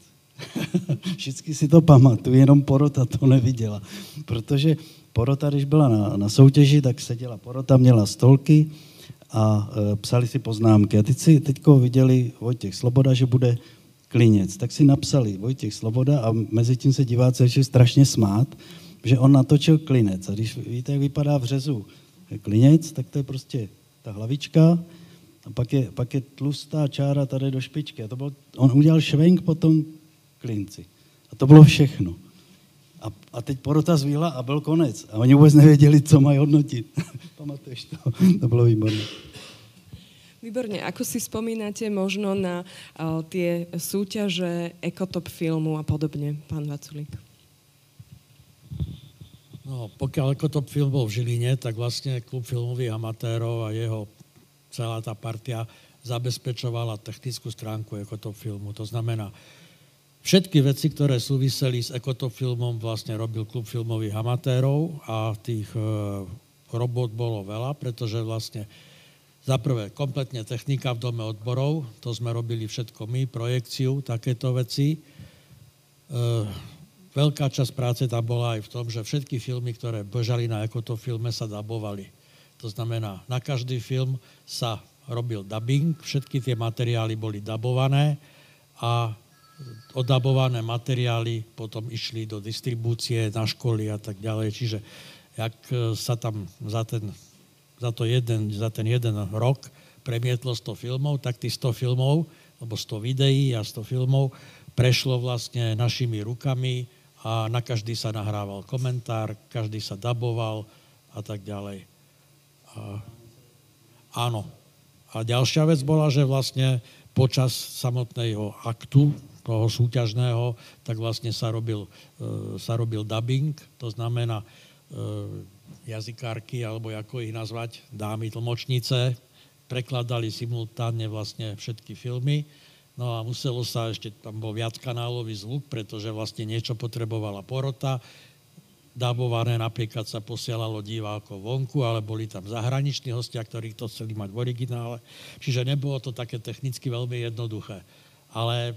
[SPEAKER 2] Vždycky si to pamatuju, jenom porota to neviděla. Protože porota, když byla na, na soutěži, tak seděla porota, měla stolky a e, psali si poznámky. A teď si teďko viděli Vojtěch Sloboda, že bude klinec. Tak si napsali Vojtěch Sloboda a mezi tím se diváci začali strašně smát, že on natočil klinec. A když víte, jak vypadá v řezu klinec, tak to je prostě ta hlavička, A pak je, pak je tlustá čára tady do špičky. A to byl, on udělal švenk po tom klinci. A to bylo všechno. A, a teď porota zvíla a byl konec. A oni vůbec nevěděli, co mají hodnotit. Pamatuješ to? To bylo výborné.
[SPEAKER 1] Výborne. Ako si spomínate možno na uh, tie súťaže ekotop filmu a podobne, pán Vaculík?
[SPEAKER 3] No, pokiaľ ekotop film bol v Žiline, tak vlastne klub filmových amatérov a jeho celá tá partia zabezpečovala technickú stránku ekotop filmu. To znamená, všetky veci, ktoré súviseli s ekotop filmom, vlastne robil klub filmových amatérov a tých e, robot bolo veľa, pretože vlastne za prvé, kompletne technika v dome odborov, to sme robili všetko my, projekciu, takéto veci. E, veľká časť práce tam bola aj v tom, že všetky filmy, ktoré bežali na ekoto filme, sa dabovali. To znamená, na každý film sa robil dubbing, všetky tie materiály boli dabované a odabované materiály potom išli do distribúcie, na školy a tak ďalej. Čiže jak sa tam za ten za, to jeden, za ten jeden rok premietlo 100 filmov, tak tých 100 filmov, alebo 100 videí a 100 filmov prešlo vlastne našimi rukami a na každý sa nahrával komentár, každý sa daboval a tak ďalej. A, áno. A ďalšia vec bola, že vlastne počas samotného aktu, toho súťažného, tak vlastne sa robil, e, sa robil dubbing, to znamená, e, jazykárky, alebo ako ich nazvať, dámy tlmočnice, prekladali simultánne vlastne všetky filmy. No a muselo sa, ešte tam bol viackanálový zvuk, pretože vlastne niečo potrebovala porota. Dabované napríklad sa posielalo divákov vonku, ale boli tam zahraniční hostia, ktorí to chceli mať v originále. Čiže nebolo to také technicky veľmi jednoduché. Ale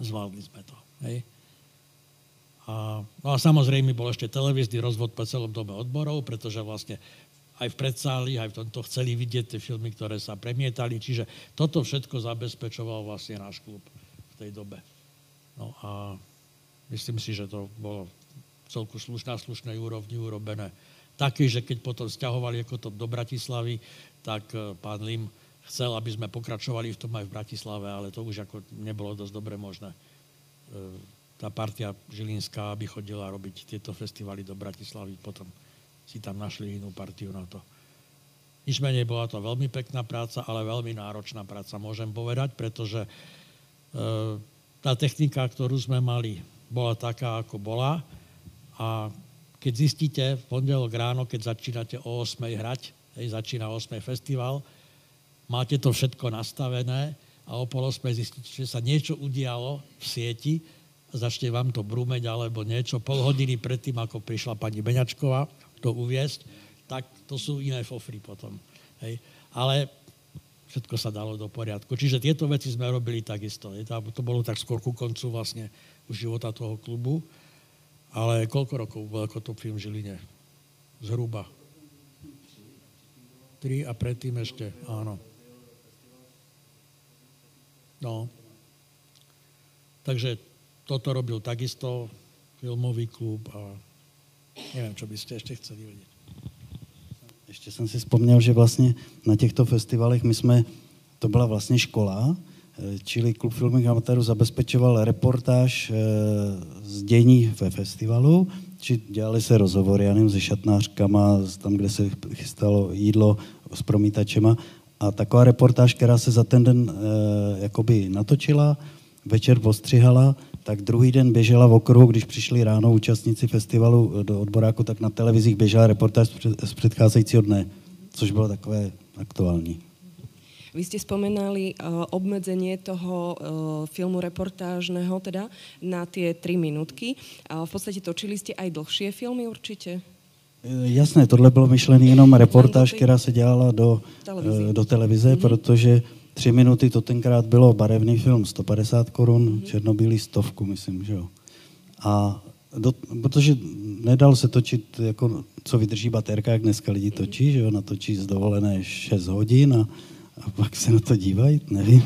[SPEAKER 3] zvládli sme to. Hej. A, no a samozrejme bol ešte televízny rozvod po celom dome odborov, pretože vlastne aj v predsáli, aj v tomto chceli vidieť tie filmy, ktoré sa premietali. Čiže toto všetko zabezpečoval vlastne náš klub v tej dobe. No a myslím si, že to bolo celku slušná, slušnej úrovni urobené. Taký, že keď potom stiahovali ako to do Bratislavy, tak e, pán Lim chcel, aby sme pokračovali v tom aj v Bratislave, ale to už ako nebolo dosť dobre možné e, tá partia žilinská, aby chodila robiť tieto festivaly do Bratislavy, potom si tam našli inú partiu na to. Nič menej bola to veľmi pekná práca, ale veľmi náročná práca, môžem povedať, pretože e, tá technika, ktorú sme mali, bola taká, ako bola a keď zistíte v pondelok ráno, keď začínate o 8 hrať, hej, začína 8 festival, máte to všetko nastavené a o pol 8 zistíte, že sa niečo udialo v sieti, začne vám to brúmeť alebo niečo, pol hodiny predtým, ako prišla pani Beňačková to uviesť, tak to sú iné fofry potom. Hej. Ale všetko sa dalo do poriadku. Čiže tieto veci sme robili takisto. To bolo tak skôr ku koncu vlastne už života toho klubu. Ale koľko rokov bol ako to film v Žiline? Zhruba. Tri a predtým ešte, áno. No. Takže toto robil takisto filmový klub a neviem, čo by ste ešte chceli vedieť.
[SPEAKER 2] Ještě jsem si vzpomněl, že vlastně na těchto festivalech my jsme, to byla vlastně škola, eh, čili Klub filmových amatérů zabezpečoval reportáž eh, z dění ve festivalu, či dělali se rozhovory, já nevím, se šatnářkama, tam, kde se chystalo jídlo s promítačema. A taková reportáž, která se za ten den e, jakoby natočila, večer postřihala, tak druhý den běžela v okruhu, když přišli ráno účastníci festivalu do odboráku, tak na televizích běžela reportáž z předcházejícího dne, což bylo takové aktuální.
[SPEAKER 1] Vy ste spomenali uh, obmedzenie toho uh, filmu reportážneho teda na tie tri minútky. Uh, v podstate točili ste aj dlhšie filmy určite?
[SPEAKER 2] Jasné, tohle bylo myšlený jenom reportáž, která se dělala do televize, do televize mm-hmm. protože Tři minuty to tenkrát bylo barevný film 150 korun, mm-hmm. černobílý stovku, myslím, že jo. A do, protože nedal se točit, jako, co vydrží baterka, jak dneska lidi točí, že jo, natočí z dovolené 6 hodin a, a pak se na to dívají, nevím.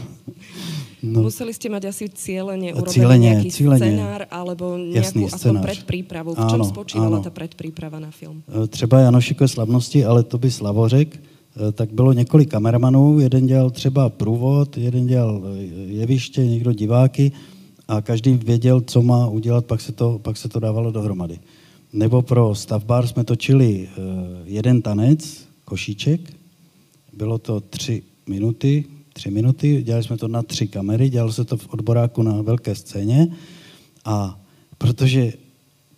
[SPEAKER 1] No. Museli ste mať asi cieľene urobiť cílenie, nejaký cílenie. scenár alebo nejakú Jasný, aspoň predprípravu. V čom áno, spočívala áno. tá predpríprava na film?
[SPEAKER 2] E, třeba Janošikové slavnosti, ale to by Slavořek, tak bylo několik kameramanů, jeden dělal třeba průvod, jeden dělal jeviště, někdo diváky a každý věděl, co má udělat, pak se to, pak se to dávalo dohromady. Nebo pro stavbar jsme točili jeden tanec, košíček, bylo to tři minuty, tři minuty, dělali jsme to na tři kamery, dělalo se to v odboráku na velké scéně a protože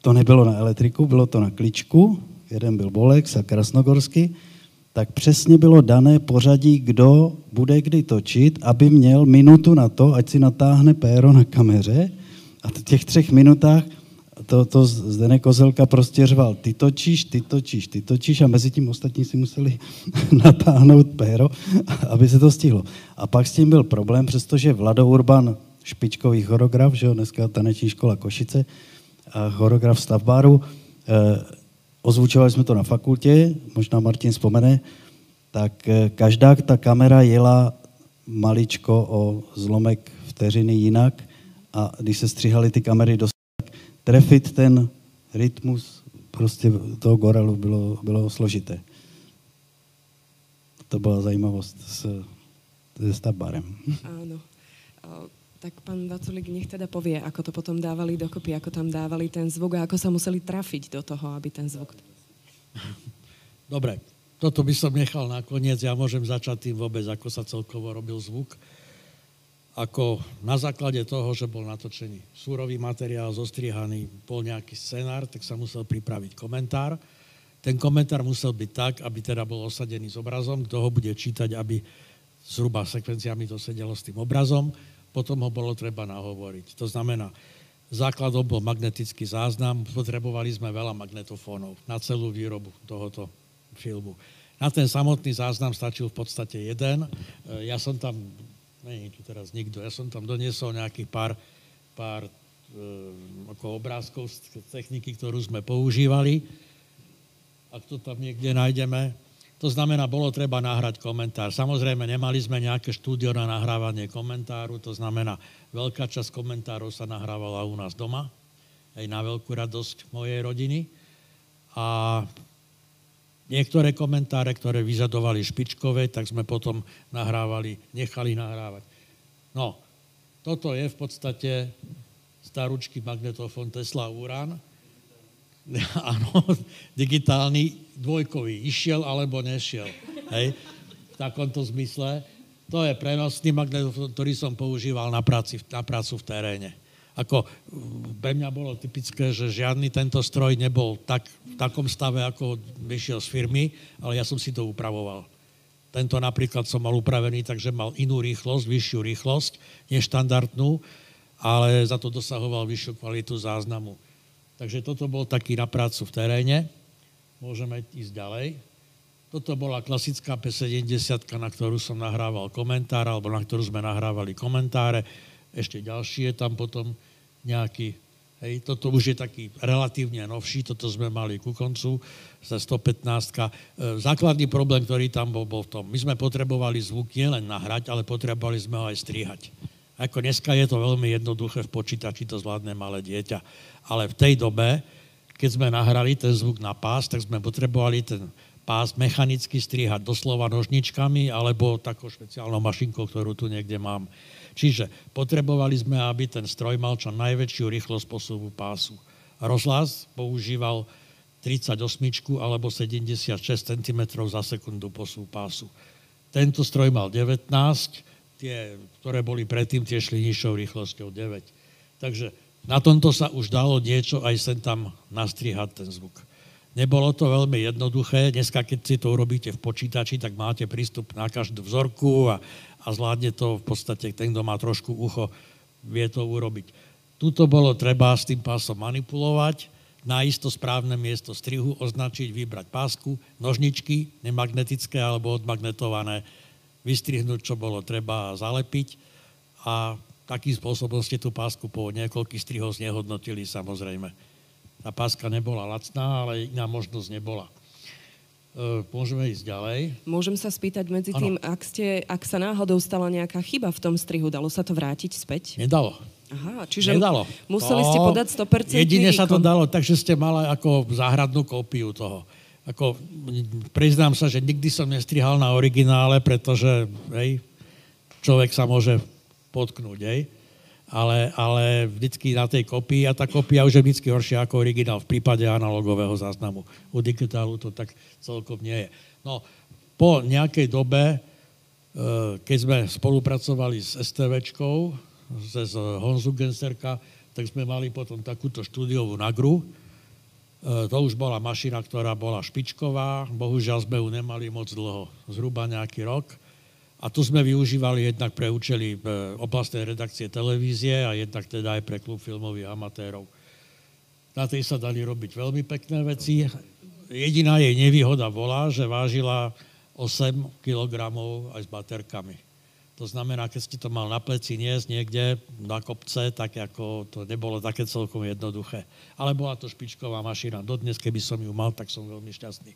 [SPEAKER 2] to nebylo na elektriku, bylo to na kličku, jeden byl Bolex a Krasnogorsky, tak přesně bylo dané pořadí, kdo bude kdy točit, aby měl minutu na to, ať si natáhne péro na kameře a v těch třech minutách to, to Zdenek Kozelka prostě řval, ty točíš, ty točíš, ty točíš a mezi tím ostatní si museli natáhnout péro, aby se to stihlo. A pak s tím byl problém, přestože Vlado Urban, špičkový choreograf, že jo, dneska taneční škola Košice, a choreograf stavbáru, eh, ozvučovali jsme to na fakultě, možná Martin vzpomene, tak eh, každá ta kamera jela maličko o zlomek vteřiny jinak a když se stříhaly ty kamery do trefit ten rytmus prostě toho gorelu bylo, bylo složité. To byla zajímavost s, se stavbarem.
[SPEAKER 1] Áno. Tak pán Vaculík nech teda povie, ako to potom dávali dokopy, ako tam dávali ten zvuk a ako sa museli trafiť do toho, aby ten zvuk...
[SPEAKER 3] Dobre, toto by som nechal nakoniec. Ja môžem začať tým vôbec, ako sa celkovo robil zvuk ako na základe toho, že bol natočený súrový materiál, zostrihaný, bol nejaký scenár, tak sa musel pripraviť komentár. Ten komentár musel byť tak, aby teda bol osadený s obrazom, kto ho bude čítať, aby zhruba sekvenciami to sedelo s tým obrazom, potom ho bolo treba nahovoriť. To znamená, základom bol magnetický záznam, potrebovali sme veľa magnetofónov na celú výrobu tohoto filmu. Na ten samotný záznam stačil v podstate jeden. Ja som tam není tu teraz nikto. Ja som tam doniesol nejakých pár, pár e, ako obrázkov z techniky, ktorú sme používali. Ak to tam niekde nájdeme. To znamená, bolo treba nahrať komentár. Samozrejme, nemali sme nejaké štúdio na nahrávanie komentáru, to znamená, veľká časť komentárov sa nahrávala u nás doma, aj na veľkú radosť mojej rodiny. A Niektoré komentáre, ktoré vyžadovali špičkové, tak sme potom nahrávali, nechali nahrávať. No, toto je v podstate staručký magnetofón Tesla Uran. Áno, digitálny, dvojkový. Išiel alebo nešiel. Hej, v takomto zmysle. To je prenosný magnetofón, ktorý som používal na, práci, na prácu v teréne. Ako pre mňa bolo typické, že žiadny tento stroj nebol tak, v takom stave, ako vyšiel z firmy, ale ja som si to upravoval. Tento napríklad som mal upravený, takže mal inú rýchlosť, vyššiu rýchlosť, neštandardnú, ale za to dosahoval vyššiu kvalitu záznamu. Takže toto bol taký na prácu v teréne. Môžeme ísť ďalej. Toto bola klasická P70, na ktorú som nahrával komentár, alebo na ktorú sme nahrávali komentáre ešte ďalší je tam potom nejaký, hej, toto už je taký relatívne novší, toto sme mali ku koncu, za 115. E, základný problém, ktorý tam bol, bol v tom, my sme potrebovali zvuk nielen nahrať, ale potrebovali sme ho aj strihať. Ako dneska je to veľmi jednoduché v počítači, to zvládne malé dieťa. Ale v tej dobe, keď sme nahrali ten zvuk na pás, tak sme potrebovali ten pás mechanicky strihať doslova nožničkami alebo takou špeciálnou mašinkou, ktorú tu niekde mám. Čiže potrebovali sme, aby ten stroj mal čo najväčšiu rýchlosť posuvu pásu. Rozhlas používal 38 alebo 76 cm za sekundu posuvu pásu. Tento stroj mal 19, tie, ktoré boli predtým, tie šli nižšou rýchlosťou 9. Takže na tomto sa už dalo niečo aj sem tam nastrihať ten zvuk. Nebolo to veľmi jednoduché. Dneska, keď si to urobíte v počítači, tak máte prístup na každú vzorku a, a zvládne to v podstate ten, kto má trošku ucho, vie to urobiť. Tuto bolo treba s tým pásom manipulovať, nájsť to správne miesto strihu, označiť, vybrať pásku, nožničky, nemagnetické alebo odmagnetované, vystrihnúť, čo bolo treba zalepiť a takým spôsobom ste tú pásku po niekoľkých strihoch znehodnotili samozrejme. Tá páska nebola lacná, ale iná možnosť nebola. E, môžeme ísť ďalej.
[SPEAKER 1] Môžem sa spýtať medzi tým, ak, ste, ak sa náhodou stala nejaká chyba v tom strihu, dalo sa to vrátiť späť?
[SPEAKER 3] Nedalo.
[SPEAKER 1] Aha, čiže
[SPEAKER 3] Nedalo.
[SPEAKER 1] museli ste podať 100%
[SPEAKER 3] Jedine
[SPEAKER 1] výkon.
[SPEAKER 3] sa to dalo, takže ste mali ako záhradnú kópiu toho. ako, priznám sa, že nikdy som nestrihal na originále, pretože hej, človek sa môže potknúť, hej. Ale, ale vždycky na tej kopii, a tá kopia už je vždycky horšia ako originál v prípade analogového záznamu. U digitálu to tak celkom nie je. No, po nejakej dobe, e, keď sme spolupracovali s STVčkou, z Honzu Genserka, tak sme mali potom takúto štúdiovú nagru, E, to už bola mašina, ktorá bola špičková, bohužiaľ sme ju nemali moc dlho, zhruba nejaký rok. A tu sme využívali jednak pre účely e, oblastnej redakcie televízie a jednak teda aj pre klub filmových amatérov. Na tej sa dali robiť veľmi pekné veci. Jediná jej nevýhoda bola, že vážila 8 kg aj s baterkami. To znamená, keď ste to mal na pleci niesť niekde na kopce, tak ako to nebolo také celkom jednoduché. Ale bola to špičková mašina. Dodnes, keby som ju mal, tak som veľmi šťastný.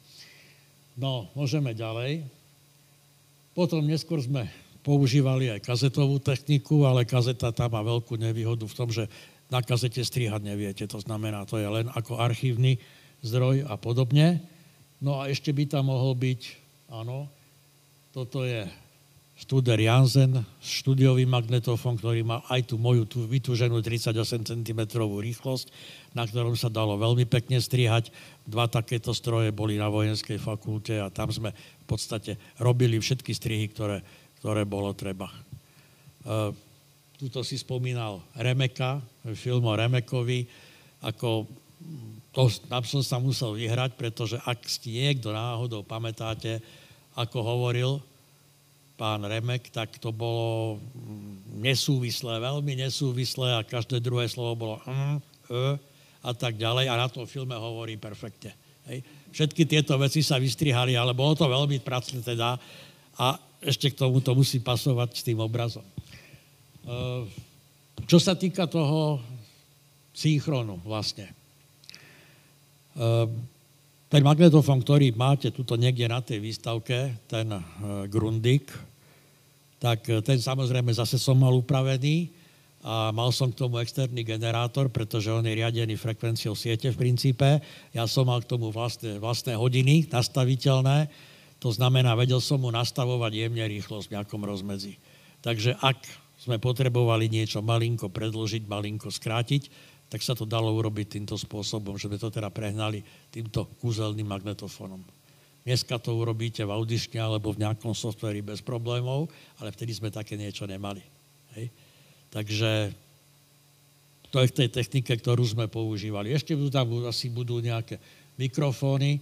[SPEAKER 3] No, môžeme ďalej. Potom neskôr sme používali aj kazetovú techniku, ale kazeta tam má veľkú nevýhodu v tom, že na kazete strihať neviete. To znamená, to je len ako archívny zdroj a podobne. No a ešte by tam mohol byť, áno, toto je Studer Jansen, štúdiový magnetofón, ktorý má aj tú moju tú vytúženú 38 cm rýchlosť, na ktorom sa dalo veľmi pekne strihať. Dva takéto stroje boli na vojenskej fakulte a tam sme v podstate robili všetky strihy, ktoré, ktoré bolo treba. Uh, tuto si spomínal Remeka, film o Remekovi, ako to, tam som sa musel vyhrať, pretože ak si niekto náhodou pamätáte, ako hovoril, pán Remek, tak to bolo nesúvislé, veľmi nesúvislé a každé druhé slovo bolo mm, e, a tak ďalej a na tom filme hovorí perfektne. Hej. Všetky tieto veci sa vystrihali, ale bolo to veľmi pracné teda a ešte k tomu to musí pasovať s tým obrazom. E, čo sa týka toho synchronu vlastne. E, ten magnetofón, ktorý máte tuto niekde na tej výstavke, ten Grundig, tak e, ten samozrejme zase som mal upravený a mal som k tomu externý generátor, pretože on je riadený frekvenciou siete v princípe. Ja som mal k tomu vlastné, vlastné hodiny nastaviteľné, to znamená, vedel som mu nastavovať jemne rýchlosť v nejakom rozmedzi. Takže ak sme potrebovali niečo malinko predložiť, malinko skrátiť, tak sa to dalo urobiť týmto spôsobom, že sme to teda prehnali týmto kúzelným magnetofónom. Dneska to urobíte v audične alebo v nejakom softveri bez problémov, ale vtedy sme také niečo nemali. Hej? Takže to je v tej technike, ktorú sme používali. Ešte tam asi budú nejaké mikrofóny.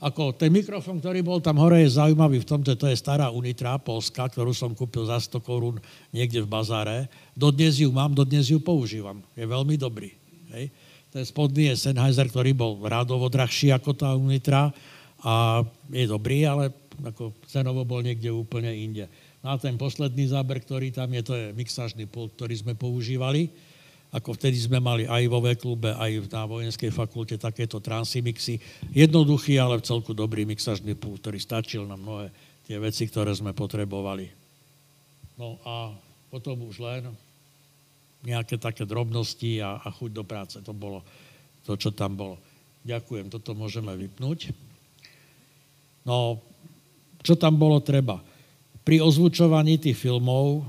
[SPEAKER 3] Ako ten mikrofón, ktorý bol tam hore, je zaujímavý v tom, že to je stará Unitra Polska, ktorú som kúpil za 100 korún niekde v bazáre. Dodnes ju mám, dodnes ju používam. Je veľmi dobrý. Hej. Ten spodný je Sennheiser, ktorý bol rádovo drahší ako tá Unitra a je dobrý, ale ako cenovo bol niekde úplne inde. No a ten posledný záber, ktorý tam je, to je mixážny pult, ktorý sme používali. Ako vtedy sme mali aj vo V-klube, aj na vojenskej fakulte takéto transimixy. Jednoduchý, ale v celku dobrý mixážny pult, ktorý stačil na mnohé tie veci, ktoré sme potrebovali. No a potom už len nejaké také drobnosti a, a chuť do práce. To bolo to, čo tam bolo. Ďakujem, toto môžeme vypnúť. No, čo tam bolo treba? Pri ozvučovaní tých filmov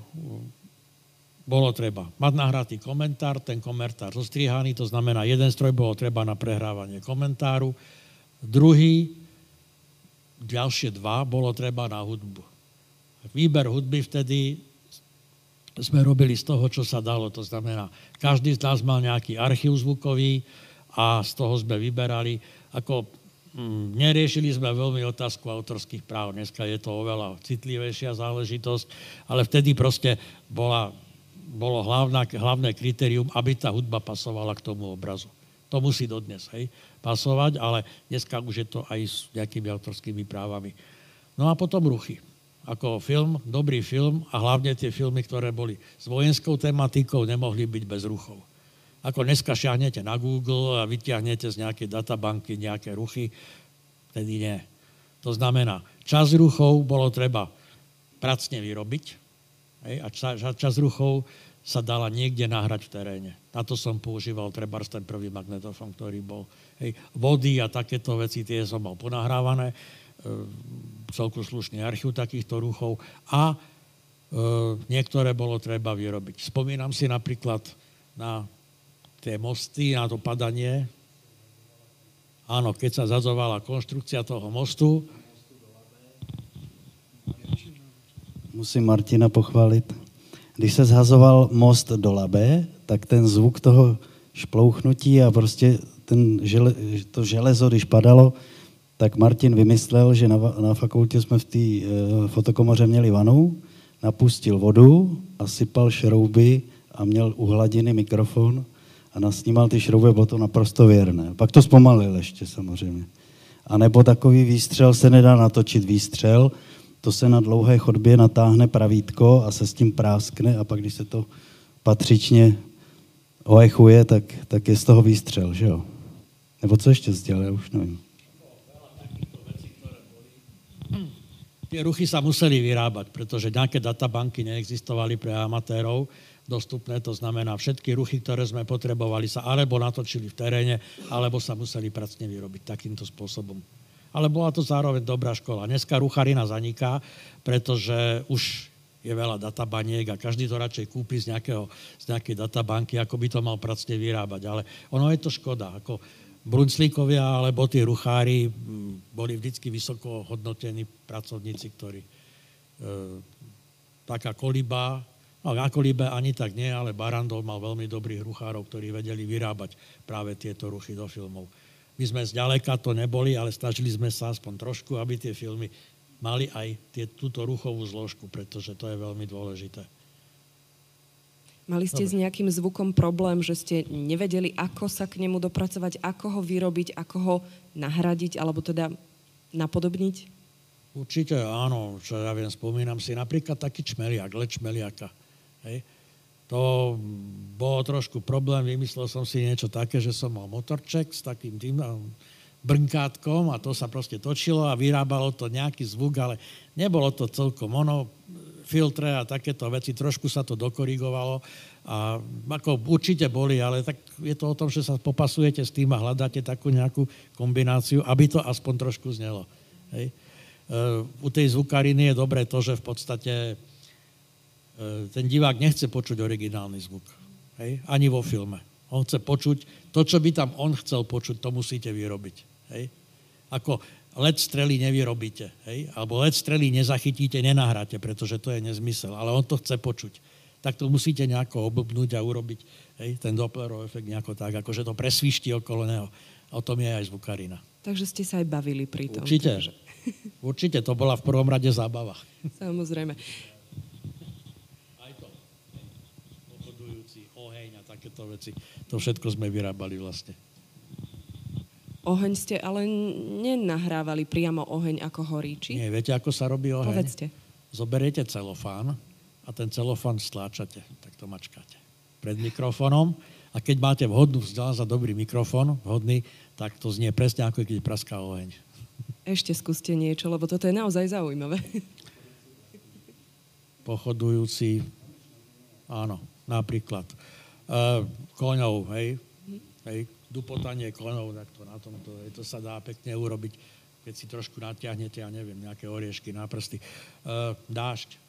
[SPEAKER 3] bolo treba mať nahratý komentár, ten komentár zostrihaný, to znamená, jeden stroj bolo treba na prehrávanie komentáru, druhý, ďalšie dva, bolo treba na hudbu. Výber hudby vtedy sme robili z toho, čo sa dalo. To znamená, každý z nás mal nejaký archív zvukový a z toho sme vyberali. Ako neriešili sme veľmi otázku autorských práv. Dneska je to oveľa citlivejšia záležitosť, ale vtedy proste bola, bolo hlavná, hlavné kritérium, aby tá hudba pasovala k tomu obrazu. To musí dodnes hej, pasovať, ale dneska už je to aj s nejakými autorskými právami. No a potom ruchy. Ako film, dobrý film a hlavne tie filmy, ktoré boli s vojenskou tematikou, nemohli byť bez ruchov. Ako dneska šiahnete na Google a vyťahnete z nejakej databanky nejaké ruchy, tedy nie. To znamená, čas ruchov bolo treba pracne vyrobiť hej, a čas, čas ruchov sa dala niekde nahrať v teréne. Na to som používal treba ten prvý magnetofón, ktorý bol. Hej, vody a takéto veci, tie som mal ponahrávané. E, celku slušný archív takýchto ruchov. A e, niektoré bolo treba vyrobiť. Spomínam si napríklad na tie mosty, na to padanie. Áno, keď sa zazovala konštrukcia toho mostu.
[SPEAKER 2] Musím Martina pochváliť když se zhazoval most do Labé, tak ten zvuk toho šplouchnutí a prostě ten žele, to železo, když padalo, tak Martin vymyslel, že na, na fakultě jsme v té e, fotokomoře měli vanu, napustil vodu a sypal šrouby a měl u hladiny mikrofon a nasnímal ty šrouby, bylo to naprosto věrné. Pak to zpomalil ještě samozřejmě. A nebo takový výstřel se nedá natočit výstřel, to se na dlouhé chodbě natáhne pravítko a se s tím práskne a pak, když se to patřičně oechuje, tak, tak je z toho výstřel, že jo? Nebo co ještě sdělal, já už nevím.
[SPEAKER 3] Tie ruchy sa museli vyrábať, pretože nejaké databanky neexistovali pre amatérov dostupné, to znamená všetky ruchy, ktoré sme potrebovali sa alebo natočili v teréne, alebo sa museli pracne vyrobiť takýmto spôsobom ale bola to zároveň dobrá škola. Dneska rucharina zaniká, pretože už je veľa databaniek a každý to radšej kúpi z, nejakého, z nejakej databanky, ako by to mal pracne vyrábať. Ale ono je to škoda. Ako brunclíkovia alebo tí ruchári boli vždycky vysoko hodnotení pracovníci, ktorí e, taká koliba, no na kolibe ani tak nie, ale Barandov mal veľmi dobrých ruchárov, ktorí vedeli vyrábať práve tieto ruchy do filmov. My sme zďaleka to neboli, ale snažili sme sa aspoň trošku, aby tie filmy mali aj tie, túto ruchovú zložku, pretože to je veľmi dôležité.
[SPEAKER 1] Mali ste Dobre. s nejakým zvukom problém, že ste nevedeli, ako sa k nemu dopracovať, ako ho vyrobiť, ako ho nahradiť, alebo teda napodobniť?
[SPEAKER 3] Určite áno, čo ja viem, spomínam si napríklad taký čmeliak, let čmeliaka. Hej to bolo trošku problém, vymyslel som si niečo také, že som mal motorček s takým tým brnkátkom a to sa proste točilo a vyrábalo to nejaký zvuk, ale nebolo to celkom ono, filtre a takéto veci, trošku sa to dokorigovalo a ako určite boli, ale tak je to o tom, že sa popasujete s tým a hľadáte takú nejakú kombináciu, aby to aspoň trošku znelo. Hej. E, u tej zvukariny je dobré to, že v podstate ten divák nechce počuť originálny zvuk. Hej? Ani vo filme. On chce počuť to, čo by tam on chcel počuť, to musíte vyrobiť. Hej? Ako let strely nevyrobíte, hej? alebo let strely nezachytíte, nenahráte, pretože to je nezmysel, ale on to chce počuť. Tak to musíte nejako oblbnúť a urobiť hej? ten Dopplerov efekt nejako tak, akože to presvišti okolo neho. O tom je aj zvukarina.
[SPEAKER 1] Takže ste sa aj bavili pri tom.
[SPEAKER 3] Určite. Takže... Určite, to bola v prvom rade zábava.
[SPEAKER 1] Samozrejme.
[SPEAKER 3] Takéto veci. To všetko sme vyrábali vlastne.
[SPEAKER 1] Oheň ste ale nenahrávali priamo oheň ako horí, či?
[SPEAKER 3] Nie, viete, ako sa robí oheň?
[SPEAKER 1] Povedzte.
[SPEAKER 3] Zoberiete celofán a ten celofán stláčate, tak to mačkáte pred mikrofónom a keď máte vhodnú vzdialenosť za dobrý mikrofón, vhodný, tak to znie presne ako keď praská oheň.
[SPEAKER 1] Ešte skúste niečo, lebo toto je naozaj zaujímavé.
[SPEAKER 3] Pochodujúci, áno, napríklad uh, koňov, hej, hej, dupotanie koňov, tak to na tomto, hej, to sa dá pekne urobiť, keď si trošku natiahnete, ja neviem, nejaké oriešky na prsty. Uh, dážď,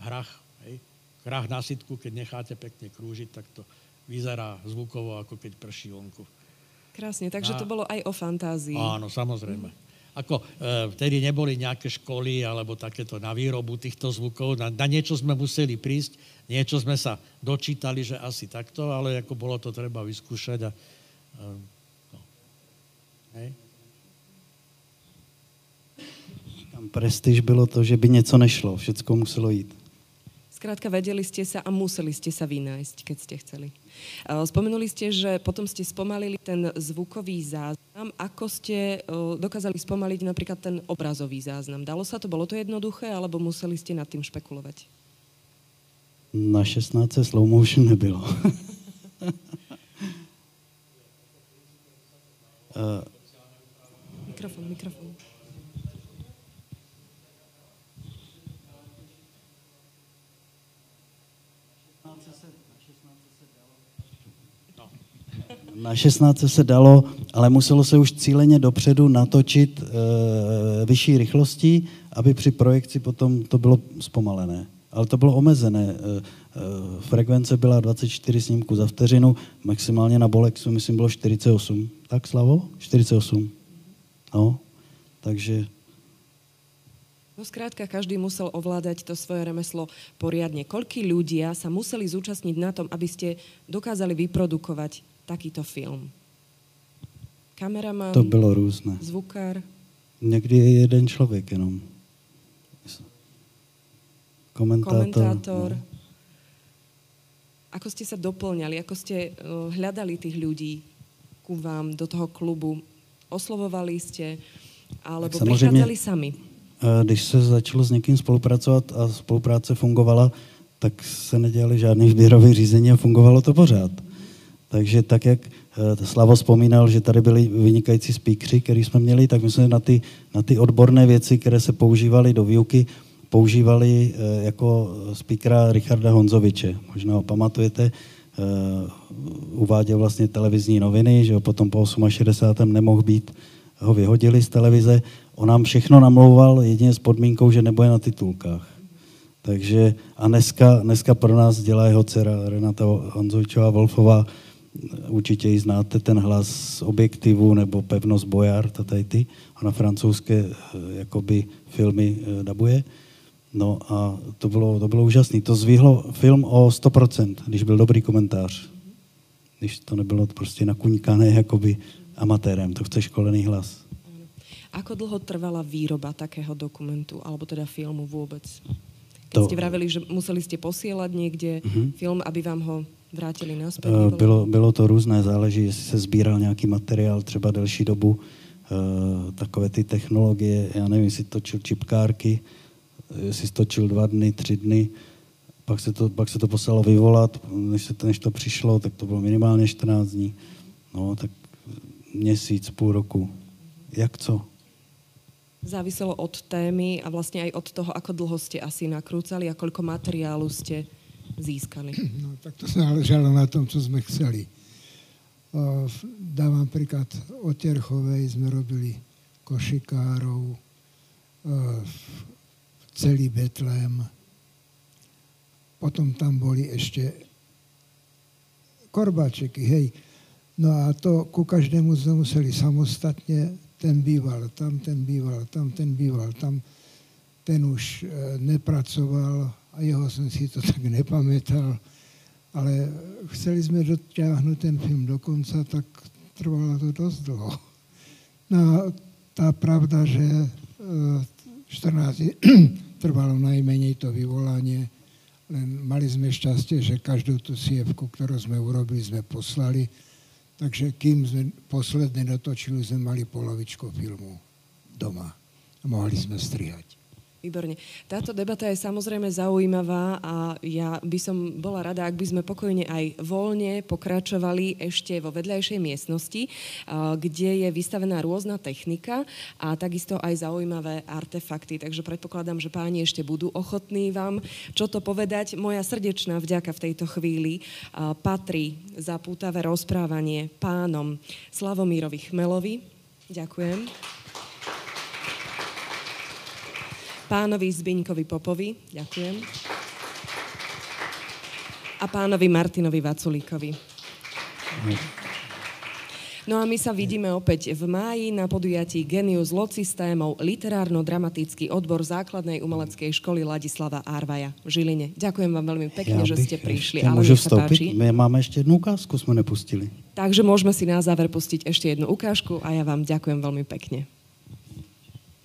[SPEAKER 3] hrach, hej, hrach na sitku, keď necháte pekne krúžiť, tak to vyzerá zvukovo, ako keď prší vonku.
[SPEAKER 1] Krásne, takže a, to bolo aj o fantázii.
[SPEAKER 3] Áno, samozrejme. Mm. Ako e, vtedy neboli nejaké školy alebo takéto na výrobu týchto zvukov. Na, na niečo sme museli prísť, niečo sme sa dočítali, že asi takto, ale ako bolo to treba vyskúšať. A, e, no. Hej.
[SPEAKER 2] Tam prestiž bylo to, že by něco nešlo, všetko muselo jít.
[SPEAKER 1] Skrátka, vedeli ste sa a museli ste sa vynájsť, keď ste chceli. Spomenuli ste, že potom ste spomalili ten zvukový záznam. Ako ste dokázali spomaliť napríklad ten obrazový záznam? Dalo sa to? Bolo to jednoduché, alebo museli ste nad tým špekulovať?
[SPEAKER 2] Na 16 slow motion nebylo.
[SPEAKER 1] mikrofon, mikrofon.
[SPEAKER 2] Na 16 se dalo, ale muselo se už cíleně dopředu natočit e, vyšší rychlostí, aby při projekci potom to bylo zpomalené. Ale to bylo omezené. E, e, frekvence byla 24 snímků za vteřinu, maximálně na Bolexu, myslím, bylo 48. Tak, Slavo? 48. No, takže
[SPEAKER 1] No skrátka, každý musel ovládať to svoje remeslo poriadne. Koľký ľudia sa museli zúčastniť na tom, aby ste dokázali vyprodukovať takýto film? Kameraman?
[SPEAKER 2] To bylo různé.
[SPEAKER 1] Zvukár?
[SPEAKER 2] Někdy je jeden člověk jenom. Komentátor.
[SPEAKER 1] Komentátor.
[SPEAKER 2] No.
[SPEAKER 1] Ako ste sa doplňali, ako ste uh, hľadali tých ľudí ku vám do toho klubu? Oslovovali ste, alebo prichádzali sami?
[SPEAKER 2] Když se začalo s někým spolupracovat a spolupráce fungovala, tak se nedělali žádný výběrový řízení a fungovalo to pořád. Takže tak, jak uh, Slavo vzpomínal, že tady byli vynikající speakři, který jsme měli, tak my jsme na ty, na ty odborné věci, které se používaly do výuky, používali uh, jako speakera Richarda Honzoviče. Možná ho pamatujete, uh, uváděl vlastně televizní noviny, že ho potom po 68. nemohl být, ho vyhodili z televize. On nám všechno namlouval jedině s podmínkou, že nebude na titulkách. Takže a dneska, dneska pro nás dělá jeho dcera Renata Honzovičová Wolfová, určitě ji znáte, ten hlas z objektivu nebo pevnost Boyard a tady ty. Ona francouzské eh, jakoby filmy eh, dabuje. No a to bylo, to bylo úžasné. To zvíhlo film o 100%, když byl dobrý komentář. Když to nebylo prostě nakuňkané jakoby amatérem, to chce školený hlas.
[SPEAKER 1] Ako dlho trvala výroba takého dokumentu, alebo teda filmu vôbec? Keď to... ste vraveli, že museli ste posielať niekde uh-huh. film, aby vám ho vrátili naspäť? Uh,
[SPEAKER 2] bylo, bylo to různé, záleží, jestli se sbíral nějaký materiál třeba delší dobu, uh, takové ty technologie, já nevím, jestli točil čipkárky, jestli točil dva dny, tři dny, pak se to, pak se to poslalo vyvolat, než, se to, než to přišlo, tak to bylo minimálně 14 dní. No, tak měsíc, půl roku. Jak co?
[SPEAKER 1] Záviselo od témy a vlastne aj od toho, ako dlho ste asi nakrúcali a koľko materiálu ste získali.
[SPEAKER 4] No, tak to záležalo na tom, co sme chceli. Dávam príklad, o Terchovej sme robili košikárov, celý Betlém. Potom tam boli ešte korbáčeky, hej. No a to ku každému sme museli samostatne ten býval tam, ten býval tam, ten býval tam. Ten už e, nepracoval a jeho som si to tak nepamätal. Ale chceli sme dotiahnuť ten film do konca, tak trvalo to dosť dlho. No a tá pravda, že 14 e, trvalo najmenej to vyvolanie, len mali sme šťastie, že každú tú sievku, ktorú sme urobili, sme poslali Takže kým sme posledne natočili, sme mali polovičku filmu doma. A mohli sme strihať.
[SPEAKER 1] Výborne. Táto debata je samozrejme zaujímavá a ja by som bola rada, ak by sme pokojne aj voľne pokračovali ešte vo vedľajšej miestnosti, kde je vystavená rôzna technika a takisto aj zaujímavé artefakty. Takže predpokladám, že páni ešte budú ochotní vám čo to povedať. Moja srdečná vďaka v tejto chvíli patrí za pútavé rozprávanie pánom Slavomírovi Chmelovi. Ďakujem pánovi Zbiňkovi Popovi, ďakujem, a pánovi Martinovi Vaculíkovi. No a my sa vidíme opäť v máji na podujatí Genius Lot systémov literárno-dramatický odbor základnej umeleckej školy Ladislava Arvaja v Žiline. Ďakujem vám veľmi pekne, ja že ste prišli.
[SPEAKER 2] Ale môžu vstúpiť? My máme ešte jednu ukázku, sme nepustili.
[SPEAKER 1] Takže môžeme si na záver pustiť ešte jednu ukážku a ja vám ďakujem veľmi pekne.